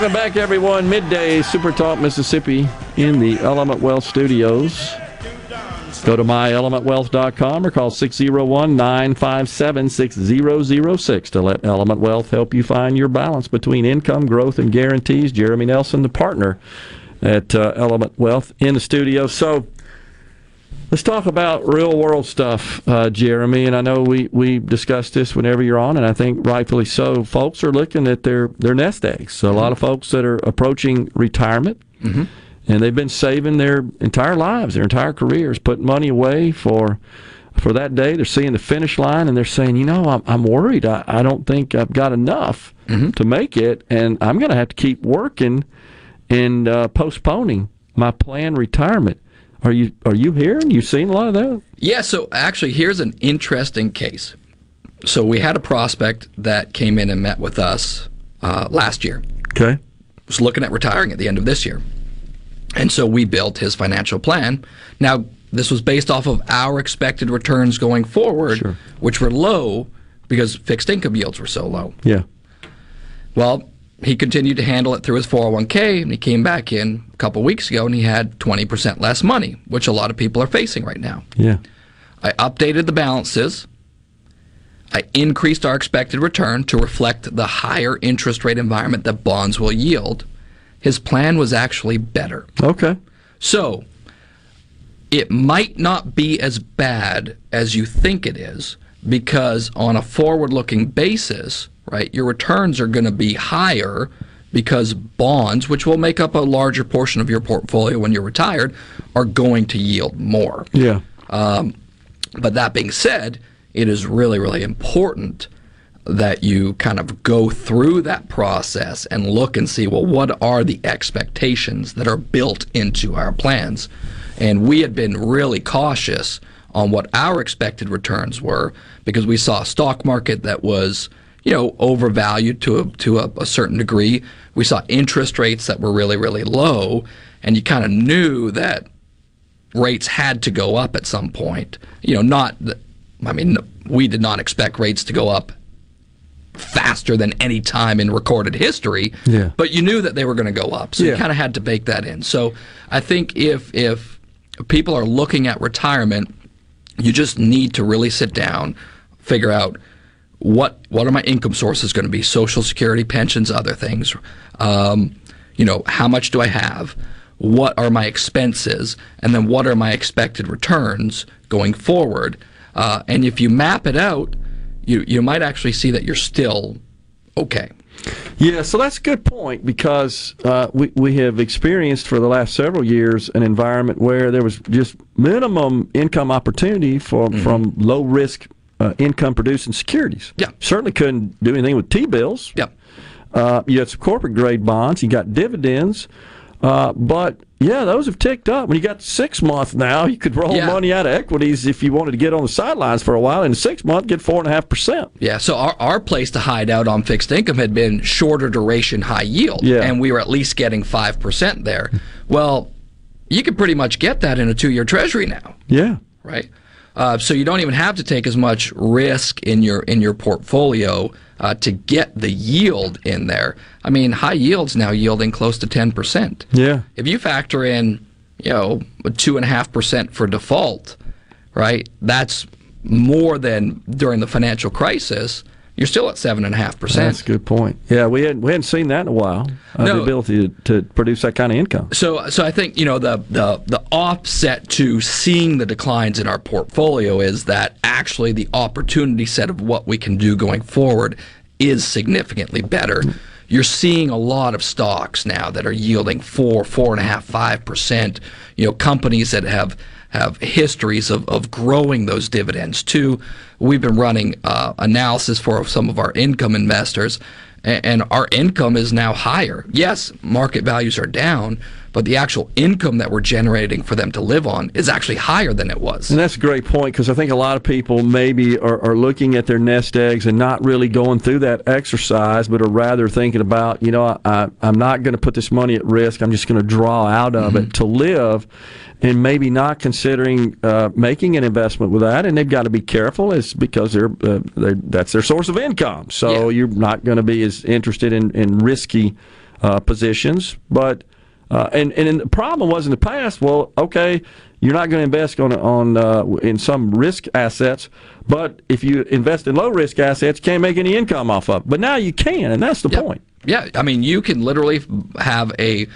Welcome back, everyone. Midday Super Talk Mississippi in the Element Wealth studios. Go to myelementwealth.com or call 601 957 6006 to let Element Wealth help you find your balance between income, growth, and guarantees. Jeremy Nelson, the partner at uh, Element Wealth, in the studio. So, Let's talk about real world stuff, uh, Jeremy. And I know we, we discussed this whenever you're on, and I think rightfully so. Folks are looking at their, their nest eggs. So a lot of folks that are approaching retirement, Mm-hmm. and they've been saving their entire lives, their entire careers, putting money away for for that day. They're seeing the finish line, and they're saying, you know, I'm, I'm worried. I, I don't think I've got enough to make it, and I'm going to have to keep working and uh, postponing my planned retirement. Are you are you hearing? You seen a lot of that? Yeah, so actually, here's an interesting case. So we had a prospect that came in and met with us uh, last year. Okay. Was looking at retiring at the end of this year. And so we built his financial plan. Now, this was based off of our expected returns going forward, which were low because fixed income yields were so low. Yeah. Well, he continued to handle it through his 401k, and he came back in a couple weeks ago and he had 20% less money, which a lot of people are facing right now. Yeah. I updated the balances. I increased our expected return to reflect the higher interest rate environment that bonds will yield. His plan was actually better. Okay. So, it might not be as bad as you think it is because on a forward-looking basis, right, your returns are going to be higher because bonds, which will make up a larger portion of your portfolio when you're retired, are going to yield more. Yeah. Um, but that being said, it is really, really important that you kind of go through that process and look and see, well, what are the expectations that are built into our plans? And we had been really cautious on what our expected returns were because we saw a stock market that was, you know, overvalued to a, to a, a certain degree. We saw interest rates that were really, really low, and you kind of knew that rates had to go up at some point. You know, not, I mean, we did not expect rates to go up faster than any time in recorded history. Yeah. But you knew that they were going to go up, so you kind of had to bake that in. So I think if if people are looking at retirement, you just need to really sit down, figure out what what are my income sources going to be? Social Security, pensions, other things. Um, you know, how much do I have? What are my expenses? And then what are my expected returns going forward? Uh, and if you map it out, you you might actually see that you're still okay. Yeah, so that's a good point because uh, we we have experienced for the last several years an environment where there was just minimum income opportunity for from low risk uh, income producing securities. Yeah, certainly couldn't do anything with T bills. Yeah, Uh, you had some corporate grade bonds. You got dividends, uh, but yeah, those have ticked up. When you got six month now, you could roll Yeah. money out of equities if you wanted to get on the sidelines for a while. In six month, get four and a half percent. Yeah, so our, our place to hide out on fixed income had been shorter duration high yield. Yeah. And we were at least getting 5% there. Well, you could pretty much get that in a two year treasury now, Yeah. right? Uh, so you don't even have to take as much risk in your in your portfolio uh, to get the yield in there. I mean, high yields now yielding close to ten percent. Yeah. If you factor in, you know, two and a half percent for default, right? That's more than during the financial crisis. You're still at seven and a half percent. That's a good point. Yeah, we hadn't we hadn't seen that in a while. Uh, No. The ability to, to produce that kind of income. So, so I think you know the, the the offset to seeing the declines in our portfolio is that actually the opportunity set of what we can do going forward is significantly better. You're seeing a lot of stocks now that are yielding four, four and a half, five percent. You know, companies that have have histories of, of growing those dividends too. We've been running uh, analysis for some of our income investors, a- and our income is now higher. Yes, market values are down, but the actual income that we're generating for them to live on is actually higher than it was. And that's a great point because I think a lot of people maybe are, are looking at their nest eggs and not really going through that exercise, but are rather thinking about, you know, I, I'm not going to put this money at risk. I'm just going to draw out of it to live, and maybe not considering uh, making an investment with that. And they've got to be careful, is because they're, uh, they're that's their source of income. So you're not going to be as interested in in risky uh, positions, but. Uh, and and the problem was in the past. Well, okay, you're not going to invest on on uh, in some risk assets, but if you invest in low risk assets, you can't make any income off of. it. But now you can, and that's the point. Yeah, I mean, you can literally have a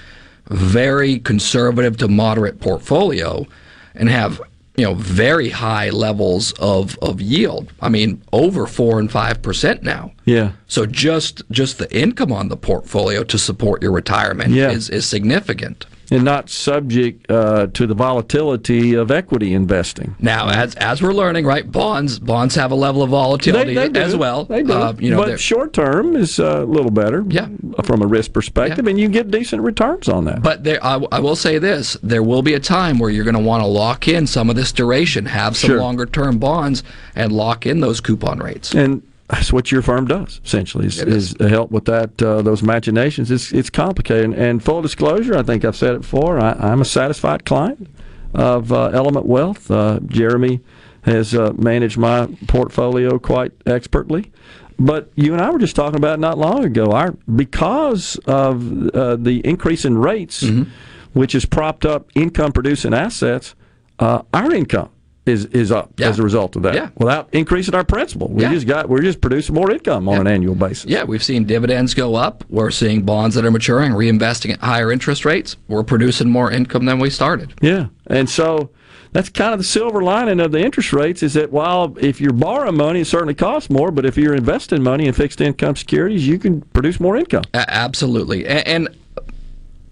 very conservative to moderate portfolio and have you know very high levels of, of yield. I mean, over four and five percent now. Yeah. So just just the income on the portfolio to support your retirement Yeah. is, is significant. And not subject uh, to the volatility of equity investing. Now, as as we're learning, right, bonds bonds have a level of volatility They- they as well. They do. Uh, you know, but short term is uh, a little better. Yeah. From a risk perspective, and you get decent returns on that. But there, I, I will say this: there will be a time where you're going to want to lock in some of this duration, have some Sure. longer term bonds, and lock in those coupon rates. And that's what your firm does essentially is, is. is. help with that uh, those machinations. It's it's complicated. And, and full disclosure, I think I've said it before. I, I'm a satisfied client of uh, Element Wealth. Uh, Jeremy has uh, managed my portfolio quite expertly. But you and I were just talking about it not long ago. Our because of uh, the increase in rates, Mm-hmm. which has propped up income producing assets, uh, our income is is up Yeah. as a result of that. Yeah. Without increasing our principal, we Yeah. just got we're just producing more income on an annual basis. Yeah, we've seen dividends go up. We're seeing bonds that are maturing, reinvesting at higher interest rates. We're producing more income than we started. Yeah, and so that's kind of the silver lining of the interest rates is that while if you're borrowing money, it certainly costs more, but if you're investing money in fixed income securities, you can produce more income. Absolutely. And, and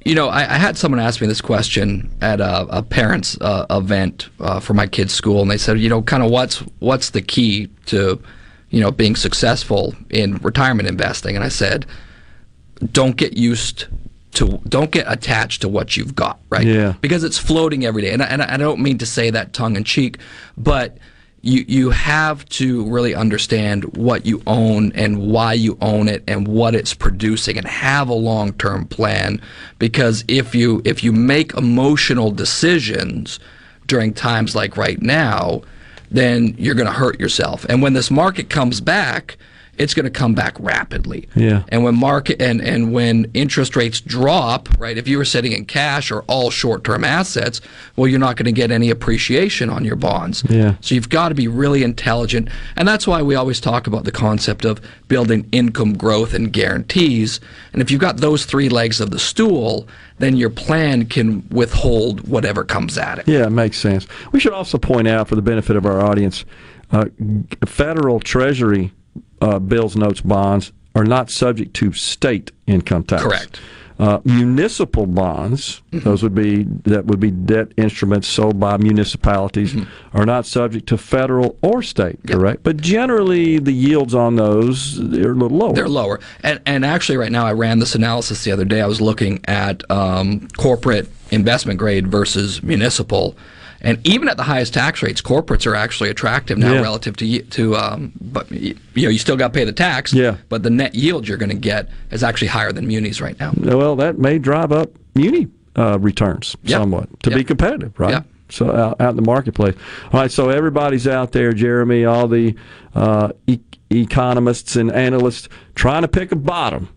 you know, I, I had someone ask me this question at a, a parents' uh, event uh, for my kids' school, and they said, you know, kind of what's what's the key to, you know, being successful in retirement investing? And I said, don't get used to don't get attached to what you've got, right? Yeah. Because it's floating every day, and I, and I don't mean to say that tongue in cheek, but you you have to really understand what you own and why you own it and what it's producing, and have a long term plan. Because if you if you make emotional decisions during times like right now, then you're going to hurt yourself. And when this market comes back, it's going to come back rapidly. Yeah. And when market and, and when interest rates drop, right? If you were sitting in cash or all short-term assets, well, you're not going to get any appreciation on your bonds. Yeah. So you've got to be really intelligent, and that's why we always talk about the concept of building income growth and guarantees. And if you've got those three legs of the stool, then your plan can withhold whatever comes at it. Yeah, it makes sense. We should also point out, for the benefit of our audience, uh, federal Treasury uh, bills, notes, bonds are not subject to state income tax. Correct. Uh, municipal bonds, those would be that would be debt instruments sold by municipalities, are not subject to federal or state. Correct. But generally, the yields on those they're a little lower. They're lower. And and actually, right now, I ran this analysis the other day. I was looking at um, corporate investment grade versus municipal, and even at the highest tax rates, corporates are actually attractive now Yeah. relative to to. Um, but you know, you still got to pay the tax. Yeah. But the net yield you're going to get is actually higher than munis right now. Well, that may drive up muni uh, returns Yep. somewhat to be competitive, right? Yep. So out, out in the marketplace. All right, so everybody's out there, Jeremy, all the uh, e- economists and analysts trying to pick a bottom.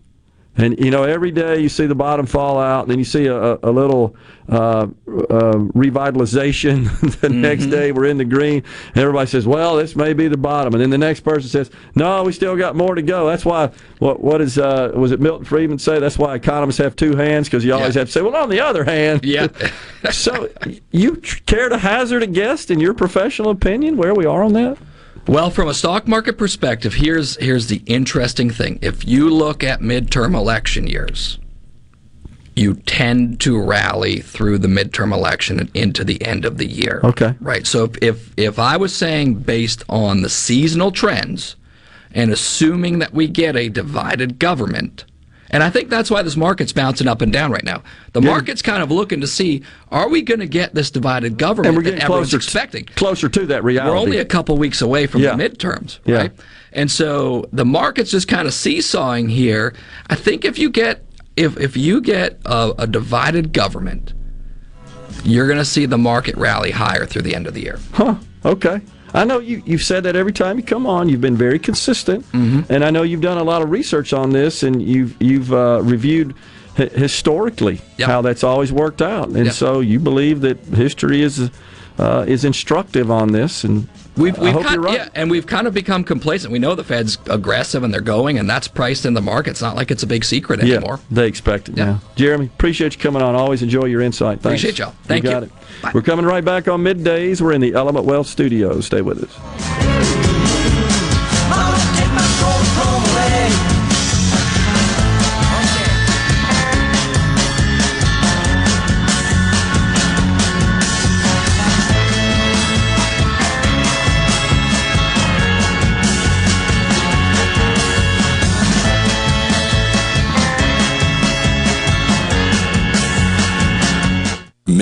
And you know, every day you see the bottom fall out, then you see a, a, little uh, uh, revitalization. the next day we're in the green, and everybody says, "Well, this may be the bottom." And then the next person says, "No, we still got more to go." That's why what what is uh, was it Milton Friedman say? That's why economists have two hands because you always Yeah. have to say, "Well, on the other hand." Yeah. so, you care to hazard a guess in your professional opinion where we are on that? Well, from a stock market perspective, here's here's the interesting thing. If you look at midterm election years, you tend to rally through the midterm election and into the end of the year. Okay. Right. So if if, if I was saying based on the seasonal trends and assuming that we get a divided government, and I think that's why this market's bouncing up and down right now. The Yeah. market's kind of looking to see are we going to get this divided government And we're that getting everyone's closer expecting? closer to that reality. We're only a couple weeks away from Yeah. the midterms, Yeah. right? And so the market's just kind of seesawing here. I think if you get if if you get a, a divided government, you're going to see the market rally higher through the end of the year. Huh. Okay. I know you, you've said that every time you come on. You've been very consistent, Mm-hmm. and I know you've done a lot of research on this, and you've you've uh, reviewed hi- historically Yep. how that's always worked out, and Yep. so you believe that history is uh, is instructive on this, and We've, we've hope kind, you're right. yeah, and we've kind of become complacent. We know the Fed's aggressive and they're going, and that's priced in the market. It's not like it's a big secret anymore. Yeah, anymore. they expect it Yeah. now. Jeremy, appreciate you coming on. Always enjoy your insight. Thanks. Appreciate y'all. Thank you. Got you. it. Bye. We're coming right back on middays. We're in the Element Wealth Studios. Stay with us.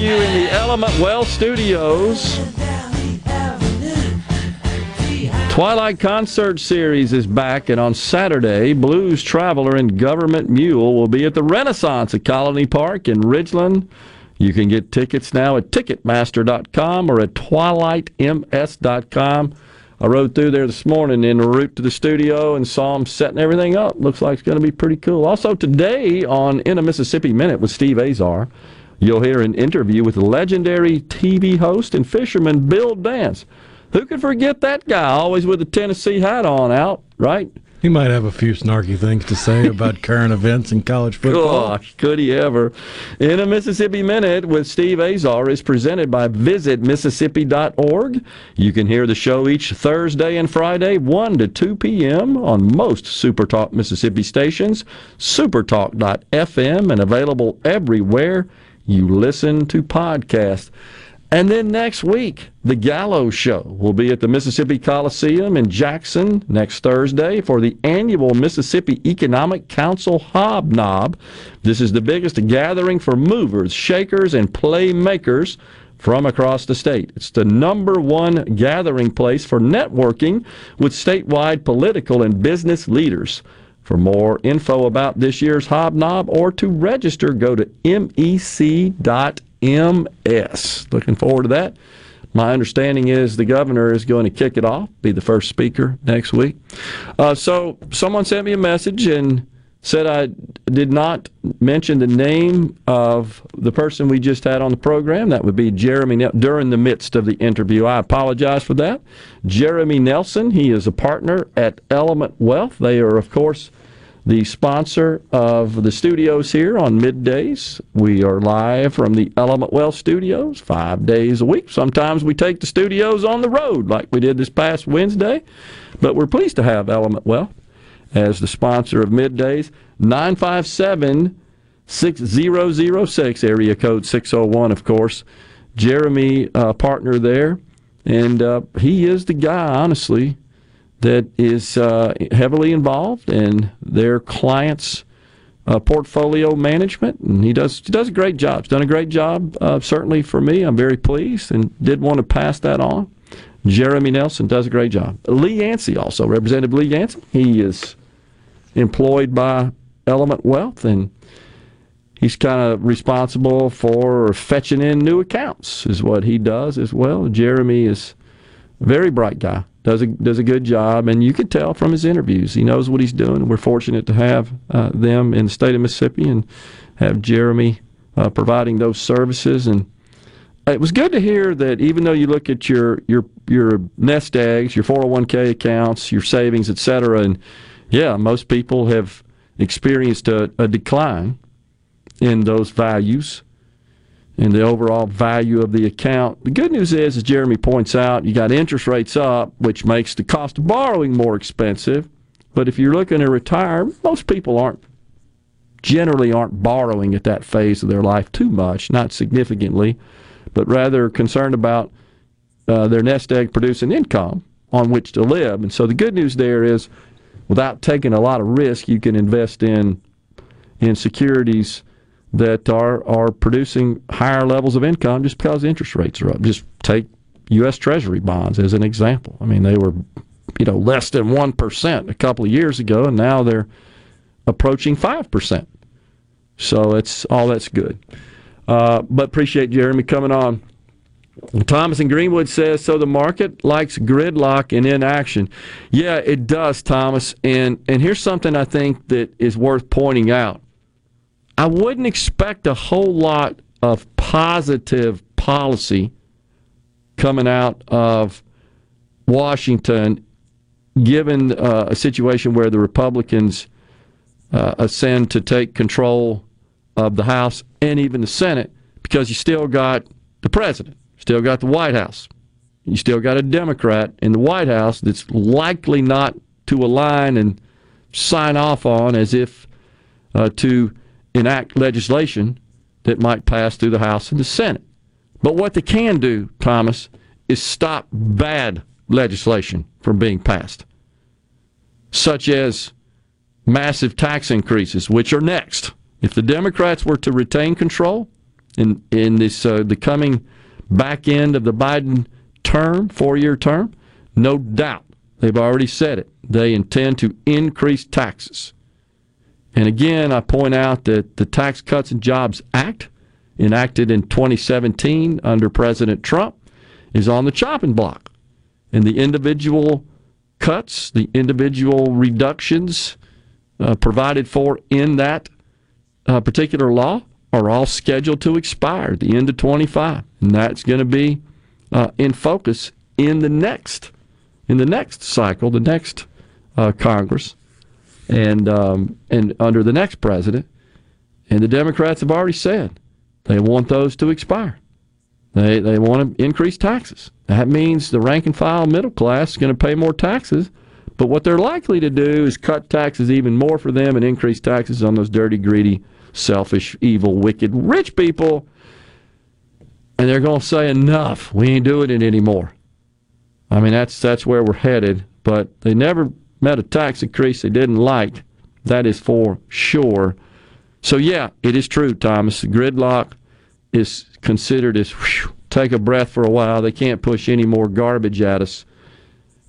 You in the Element Wealth Studios. Twilight Concert Series is back, and on Saturday, Blues Traveler and Government Mule will be at the Renaissance at Colony Park in Ridgeland. You can get tickets now at Ticketmaster.com or at TwilightMS.com. I rode through there this morning en route to the studio and saw them setting everything up. Looks like it's going to be pretty cool. Also, today on In a Mississippi Minute with Steve Azar, you'll hear an interview with legendary TV host and fisherman Bill Dance. Who could forget that guy, always with a Tennessee hat on out, right? He might have a few snarky things to say about current events in college football. Gosh, could he ever? In a Mississippi Minute with Steve Azar is presented by visitmississippi.org. You can hear the show each Thursday and Friday, 1 to 2 p.m. on most Supertalk Mississippi stations, supertalk.fm, and available everywhere you listen to podcasts. And then next week, the Gallo Show will be at the Mississippi Coliseum in Jackson next Thursday for the annual Mississippi Economic Council Hobnob. This is the biggest gathering for movers, shakers, and playmakers from across the state. It's the number one gathering place for networking with statewide political and business leaders. For more info about this year's Hobnob or to register, go to mec.ms. Looking forward to that. My understanding is the governor is going to kick it off, be the first speaker next week. Uh, so, someone sent me a message and said I did not mention the name of the person we just had on the program. That would be Jeremy Nel- during the midst of the interview. I apologize for that. Jeremy Nelson, he is a partner at Element Wealth. They are, of course, the sponsor of the studios here on middays. We are live from the Element Wealth studios five days a week. Sometimes we take the studios on the road, like we did this past Wednesday. But we're pleased to have Element Wealth as the sponsor of middays. 957 6006, area code 601, of course. Jeremy, uh, partner there. And uh, he is the guy, honestly, that is uh, heavily involved in their clients' uh, portfolio management, and he does he does a great job. He's done a great job, uh, certainly for me. I'm very pleased, and did want to pass that on. Jeremy Nelson does a great job. Lee Yancey also, Representative Lee Yancey, he is employed by Element Wealth, and he's kind of responsible for fetching in new accounts, is what he does as well. Jeremy is a very bright guy, does a does a good job, and you can tell from his interviews he knows what he's doing. We're fortunate to have uh, them in the state of Mississippi and have Jeremy uh, providing those services. And it was good to hear that even though you look at your your your nest eggs, your 401k accounts, your savings, et cetera, and yeah, most people have experienced a, a decline in those values and the overall value of the account. The good news is, as Jeremy points out, you got interest rates up, which makes the cost of borrowing more expensive. But if you're looking to retire, most people aren't generally aren't borrowing at that phase of their life too much, not significantly, but rather concerned about uh, their nest egg producing income on which to live. And so the good news there is, without taking a lot of risk, you can invest in in securities that are are producing higher levels of income just because interest rates are up. Just take U.S. Treasury bonds as an example. I mean, they were you know less than one percent a couple of years ago, and now they're approaching five percent. So it's all that's good. Uh, but appreciate Jeremy coming on. Thomas in Greenwood says, so the market likes gridlock and inaction. Yeah, it does, Thomas. And and here's something I think that is worth pointing out. I wouldn't expect a whole lot of positive policy coming out of Washington, given uh, a situation where the Republicans uh, ascend to take control of the House and even the Senate because you still got the president, still got the White House, you still got a Democrat in the White House that's likely not to align and sign off on as if uh, to enact legislation that might pass through the House and the Senate. But what they can do, Thomas, is stop bad legislation from being passed, such as massive tax increases, which are next. If the Democrats were to retain control in in this uh, the coming back end of the Biden term, four year term, no doubt they've already said it. They intend to increase taxes. And again, I point out that the Tax Cuts and Jobs Act, enacted in 2017 under President Trump, is on the chopping block. And the individual cuts, the individual reductions uh, provided for in that uh, particular law are all scheduled to expire at the end of 25. And that's going to be uh, in focus in the next in the next cycle, the next uh, Congress, and um, and under the next president. And the Democrats have already said they want those to expire. They they want to increase taxes. That means the rank and file middle class is going to pay more taxes. But what they're likely to do is cut taxes even more for them and increase taxes on those dirty, greedy, selfish, evil, wicked, rich people. And they're going to say, enough. We ain't doing it anymore. I mean, that's that's where we're headed. But they never met a tax increase they didn't like. That is for sure. So yeah, it is true, Thomas. Gridlock is considered as whew, take a breath for a while. They can't push any more garbage at us,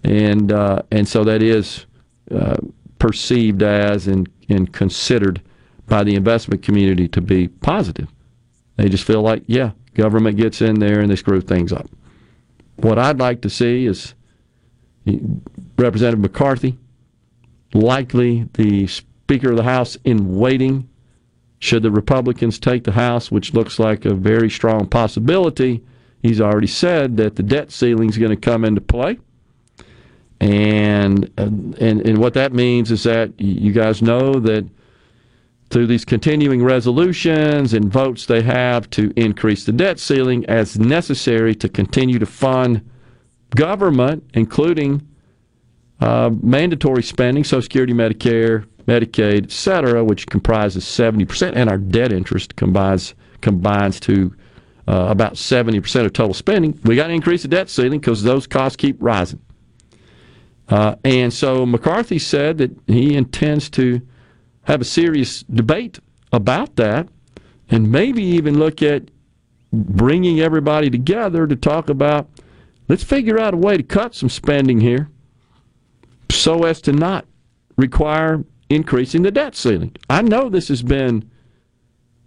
and uh, and so that is uh, perceived as and, and considered by the investment community to be positive. They just feel like, yeah, government gets in there and they screw things up. What I'd like to see is Representative McCarthy, likely the Speaker of the House in waiting, should the Republicans take the House, which looks like a very strong possibility. He's already said that the debt ceiling is going to come into play. And, uh, and and what that means is that you guys know that through these continuing resolutions and votes they have to increase the debt ceiling as necessary to continue to fund government, including uh, mandatory spending, Social Security, Medicare, Medicaid, et cetera, which comprises 70%, and our debt interest combines, combines to uh, about 70% of total spending. We got to increase the debt ceiling because those costs keep rising. Uh, and so McCarthy said that he intends to have a serious debate about that and maybe even look at bringing everybody together to talk about let's figure out a way to cut some spending here so as to not require increasing the debt ceiling. I know this has been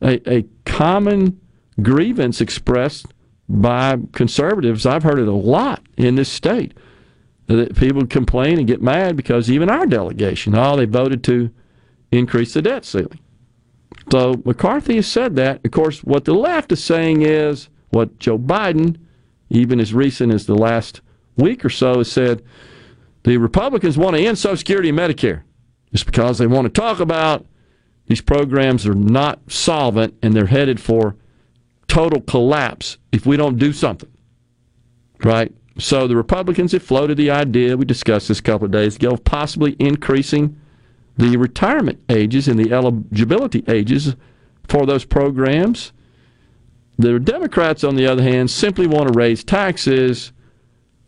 a, a common grievance expressed by conservatives. I've heard it a lot in this state. That people complain and get mad because even our delegation, oh, they voted to increase the debt ceiling. So McCarthy has said that. Of course, what the left is saying is what Joe Biden, even as recent as the last week or so, has said the Republicans want to end Social Security and Medicare just because they want to talk about these programs are not solvent and they're headed for total collapse if we don't do something. Right? So the Republicans have floated the idea, we discussed this a couple of days ago, of possibly increasing the retirement ages and the eligibility ages for those programs. The Democrats, on the other hand, simply want to raise taxes,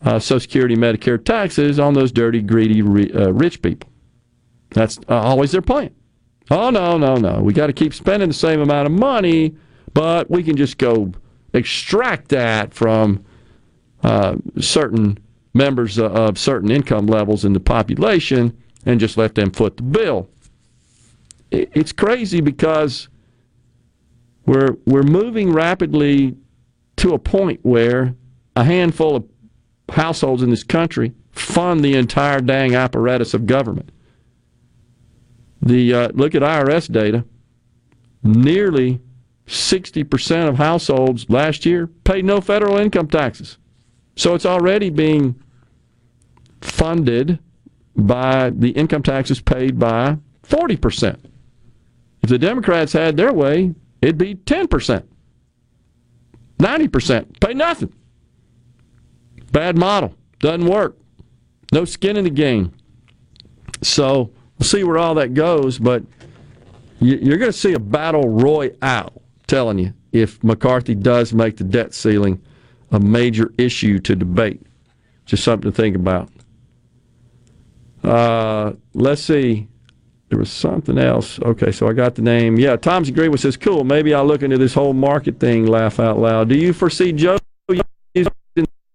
uh, Social Security, Medicare taxes on those dirty, greedy, uh, rich people. That's uh, always their plan. Oh, no, no, no. We got to keep spending the same amount of money, but we can just go extract that from uh, certain members of certain income levels in the population and just let them foot the bill. It's crazy because we're we're moving rapidly to a point where a handful of households in this country fund the entire dang apparatus of government. The uh, look at IRS data. Nearly 60% of households last year paid no federal income taxes. So it's already being funded by the income taxes paid by 40%. If the Democrats had their way, it'd be 10%, 90%. Pay nothing. Bad model. Doesn't work. No skin in the game. So we'll see where all that goes, but you- you're going to see a battle royale, telling you, if McCarthy does make the debt ceiling a major issue to debate. Just something to think about. Uh, let's see. There was something else. Okay, so I got the name. Yeah, Tom's Greenwood says, cool, maybe I'll look into this whole market thing, laugh out loud. Do you foresee Joe using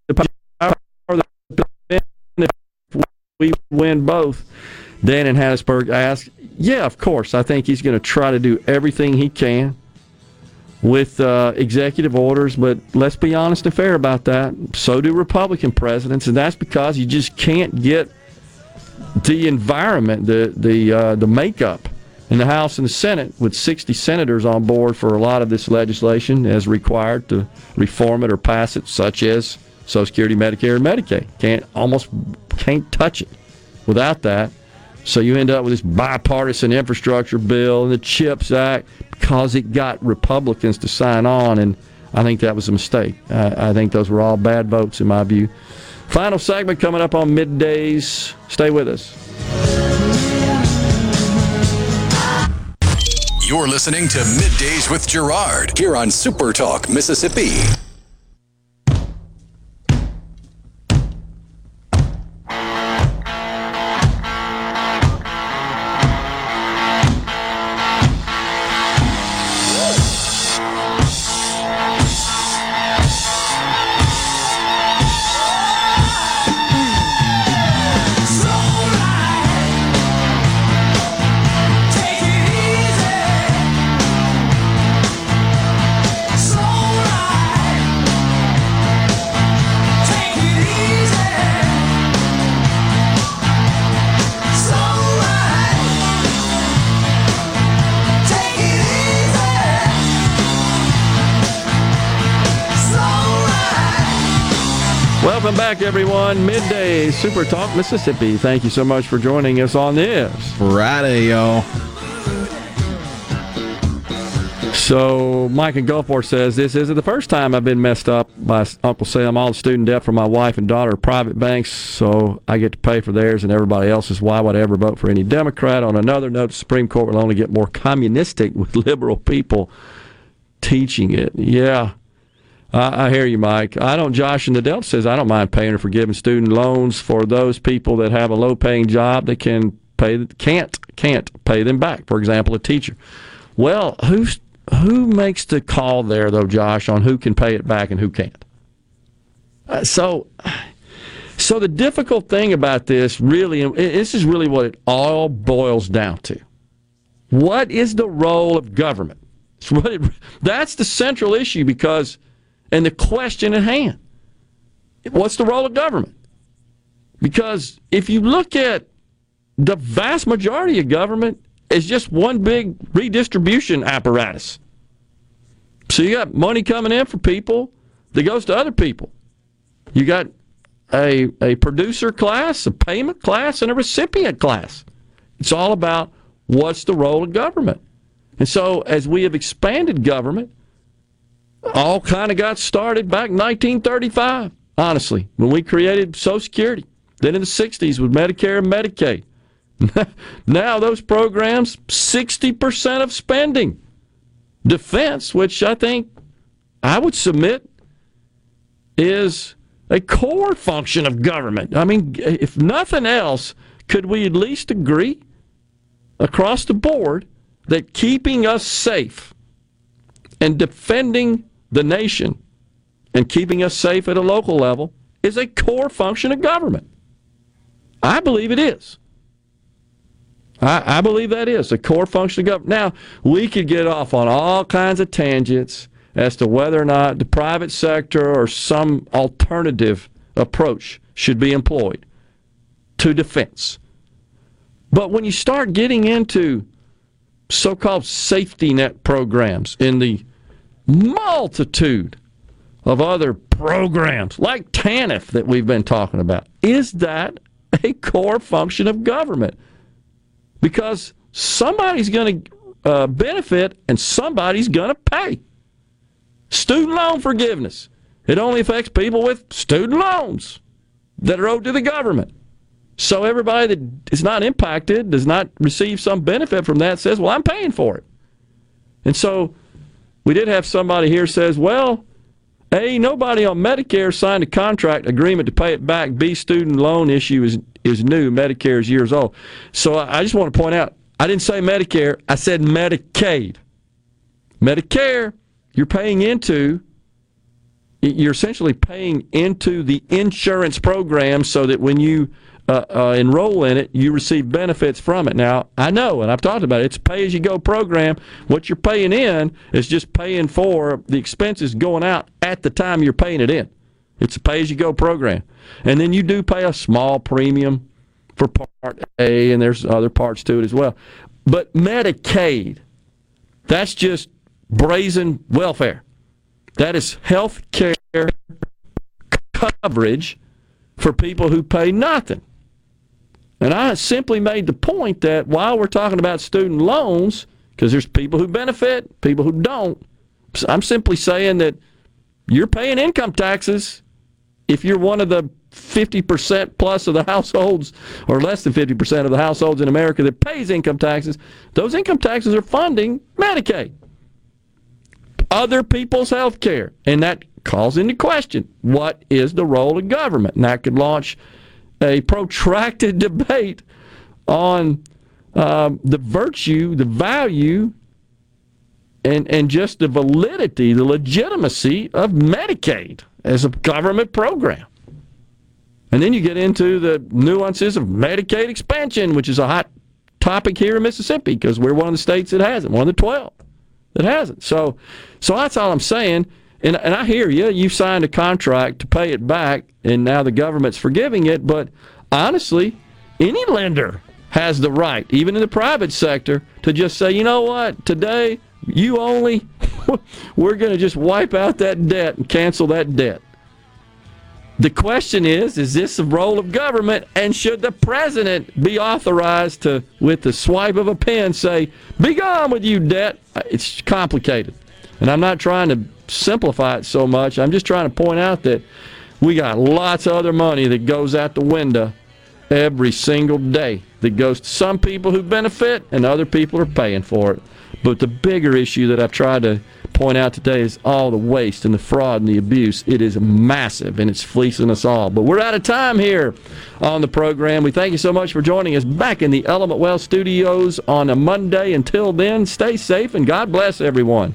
the power of the pen if we win both? Dan in Hattiesburg asked, yeah, of course. I think he's going to try to do everything he can with uh, executive orders, but let's be honest and fair about that. So do Republican presidents, and that's because you just can't get the environment, the the uh, the makeup in the House and the Senate with 60 senators on board for a lot of this legislation as required to reform it or pass it, such as Social Security, Medicare, and Medicaid. Can't almost can't touch it without that. So you end up with this bipartisan infrastructure bill and the CHIPS Act because it got Republicans to sign on, and I think that was a mistake. I, I think those were all bad votes in my view. Final segment coming up on middays. Stay with us. You're listening to Middays with Gerard here on Super Talk, Mississippi. Welcome back, everyone. Midday Super Talk Mississippi. Thank you so much for joining us on this Friday, y'all. So, Mike in Gulfport says, This isn't the first time I've been messed up by Uncle Sam. All the student debt for my wife and daughter are private banks, so I get to pay for theirs and everybody else's. Why would I ever vote for any Democrat? On another note, the Supreme Court will only get more communistic with liberal people teaching it. Yeah. I, I hear you, Mike. I don't. Josh in the Delta says I don't mind paying or forgiving student loans for those people that have a low-paying job that can pay can't can't pay them back. For example, a teacher. Well, who's who makes the call there, though, Josh, on who can pay it back and who can't? Uh, so, so the difficult thing about this, really, this is really what it all boils down to. What is the role of government? It, that's the central issue because, and the question at hand. What's the role of government? Because if you look at the vast majority of government it's just one big redistribution apparatus. So you got money coming in for people that goes to other people. You got a, a producer class, a payment class, and a recipient class. It's all about what's the role of government. And so as we have expanded government, all kind of got started back in 1935, honestly, when we created Social Security. Then in the 60s with Medicare and Medicaid. now those programs, 60% of spending. Defense, which I think I would submit is a core function of government. I mean, if nothing else, could we at least agree across the board that keeping us safe and defending the nation and keeping us safe at a local level is a core function of government? I believe it is. I, I, believe that is a core function of government. Now, we could get off on all kinds of tangents as to whether or not the private sector or some alternative approach should be employed to defense. But when you start getting into so called safety net programs in the multitude of other programs like TANF that we've been talking about, is that a core function of government? because somebody's going to uh, benefit, and somebody's going to pay. Student loan forgiveness. It only affects people with student loans that are owed to the government. So everybody that is not impacted, does not receive some benefit from that, says, "Well, I'm paying for it." And so we did have somebody here says, "Well, a nobody on Medicare signed a contract agreement to pay it back. B student loan issue is is new. Medicare is years old." So I I just want to point out, I didn't say Medicare. I said Medicaid. Medicare, you're paying into you're essentially paying into the insurance program so that when you uh, uh, enroll in it, you receive benefits from it. Now, I know, and I've talked about it, it's a pay as you go program. What you're paying in is just paying for the expenses going out at the time you're paying it in. It's a pay as you go program. And then you do pay a small premium for Part A, and there's other parts to it as well. But Medicaid, that's just brazen welfare. That is health care coverage for people who pay nothing. And I simply made the point that while we're talking about student loans, because there's people who benefit, people who don't, I'm simply saying that you're paying income taxes if you're one of the 50% plus of the households, or less than 50% of the households in America that pays income taxes, those income taxes are funding Medicaid other people's health care. And that calls into question what is the role of government? And that could launch a protracted debate on um, the virtue, the value, and, and just the validity, the legitimacy of Medicaid as a government program. And then you get into the nuances of Medicaid expansion, which is a hot topic here in Mississippi because we're one of the states that hasn't, one of the 12 that hasn't. So, so that's all I'm saying. And, and I hear you. You signed a contract to pay it back, and now the government's forgiving it. But honestly, any lender has the right, even in the private sector, to just say, you know what, today you only, we're going to just wipe out that debt and cancel that debt. The question is, is this a role of government, and should the president be authorized to, with the swipe of a pen, say, "Be gone with you, debt"? It's complicated, and I'm not trying to simplify it so much. I'm just trying to point out that we got lots of other money that goes out the window every single day that goes to some people who benefit, and other people are paying for it. But the bigger issue that I've tried to point out today is all the waste and the fraud and the abuse. It is massive and it's fleecing us all. But we're out of time here on the program. We thank you so much for joining us back in the Element Wealth studios on a Monday. Until then, stay safe and God bless everyone.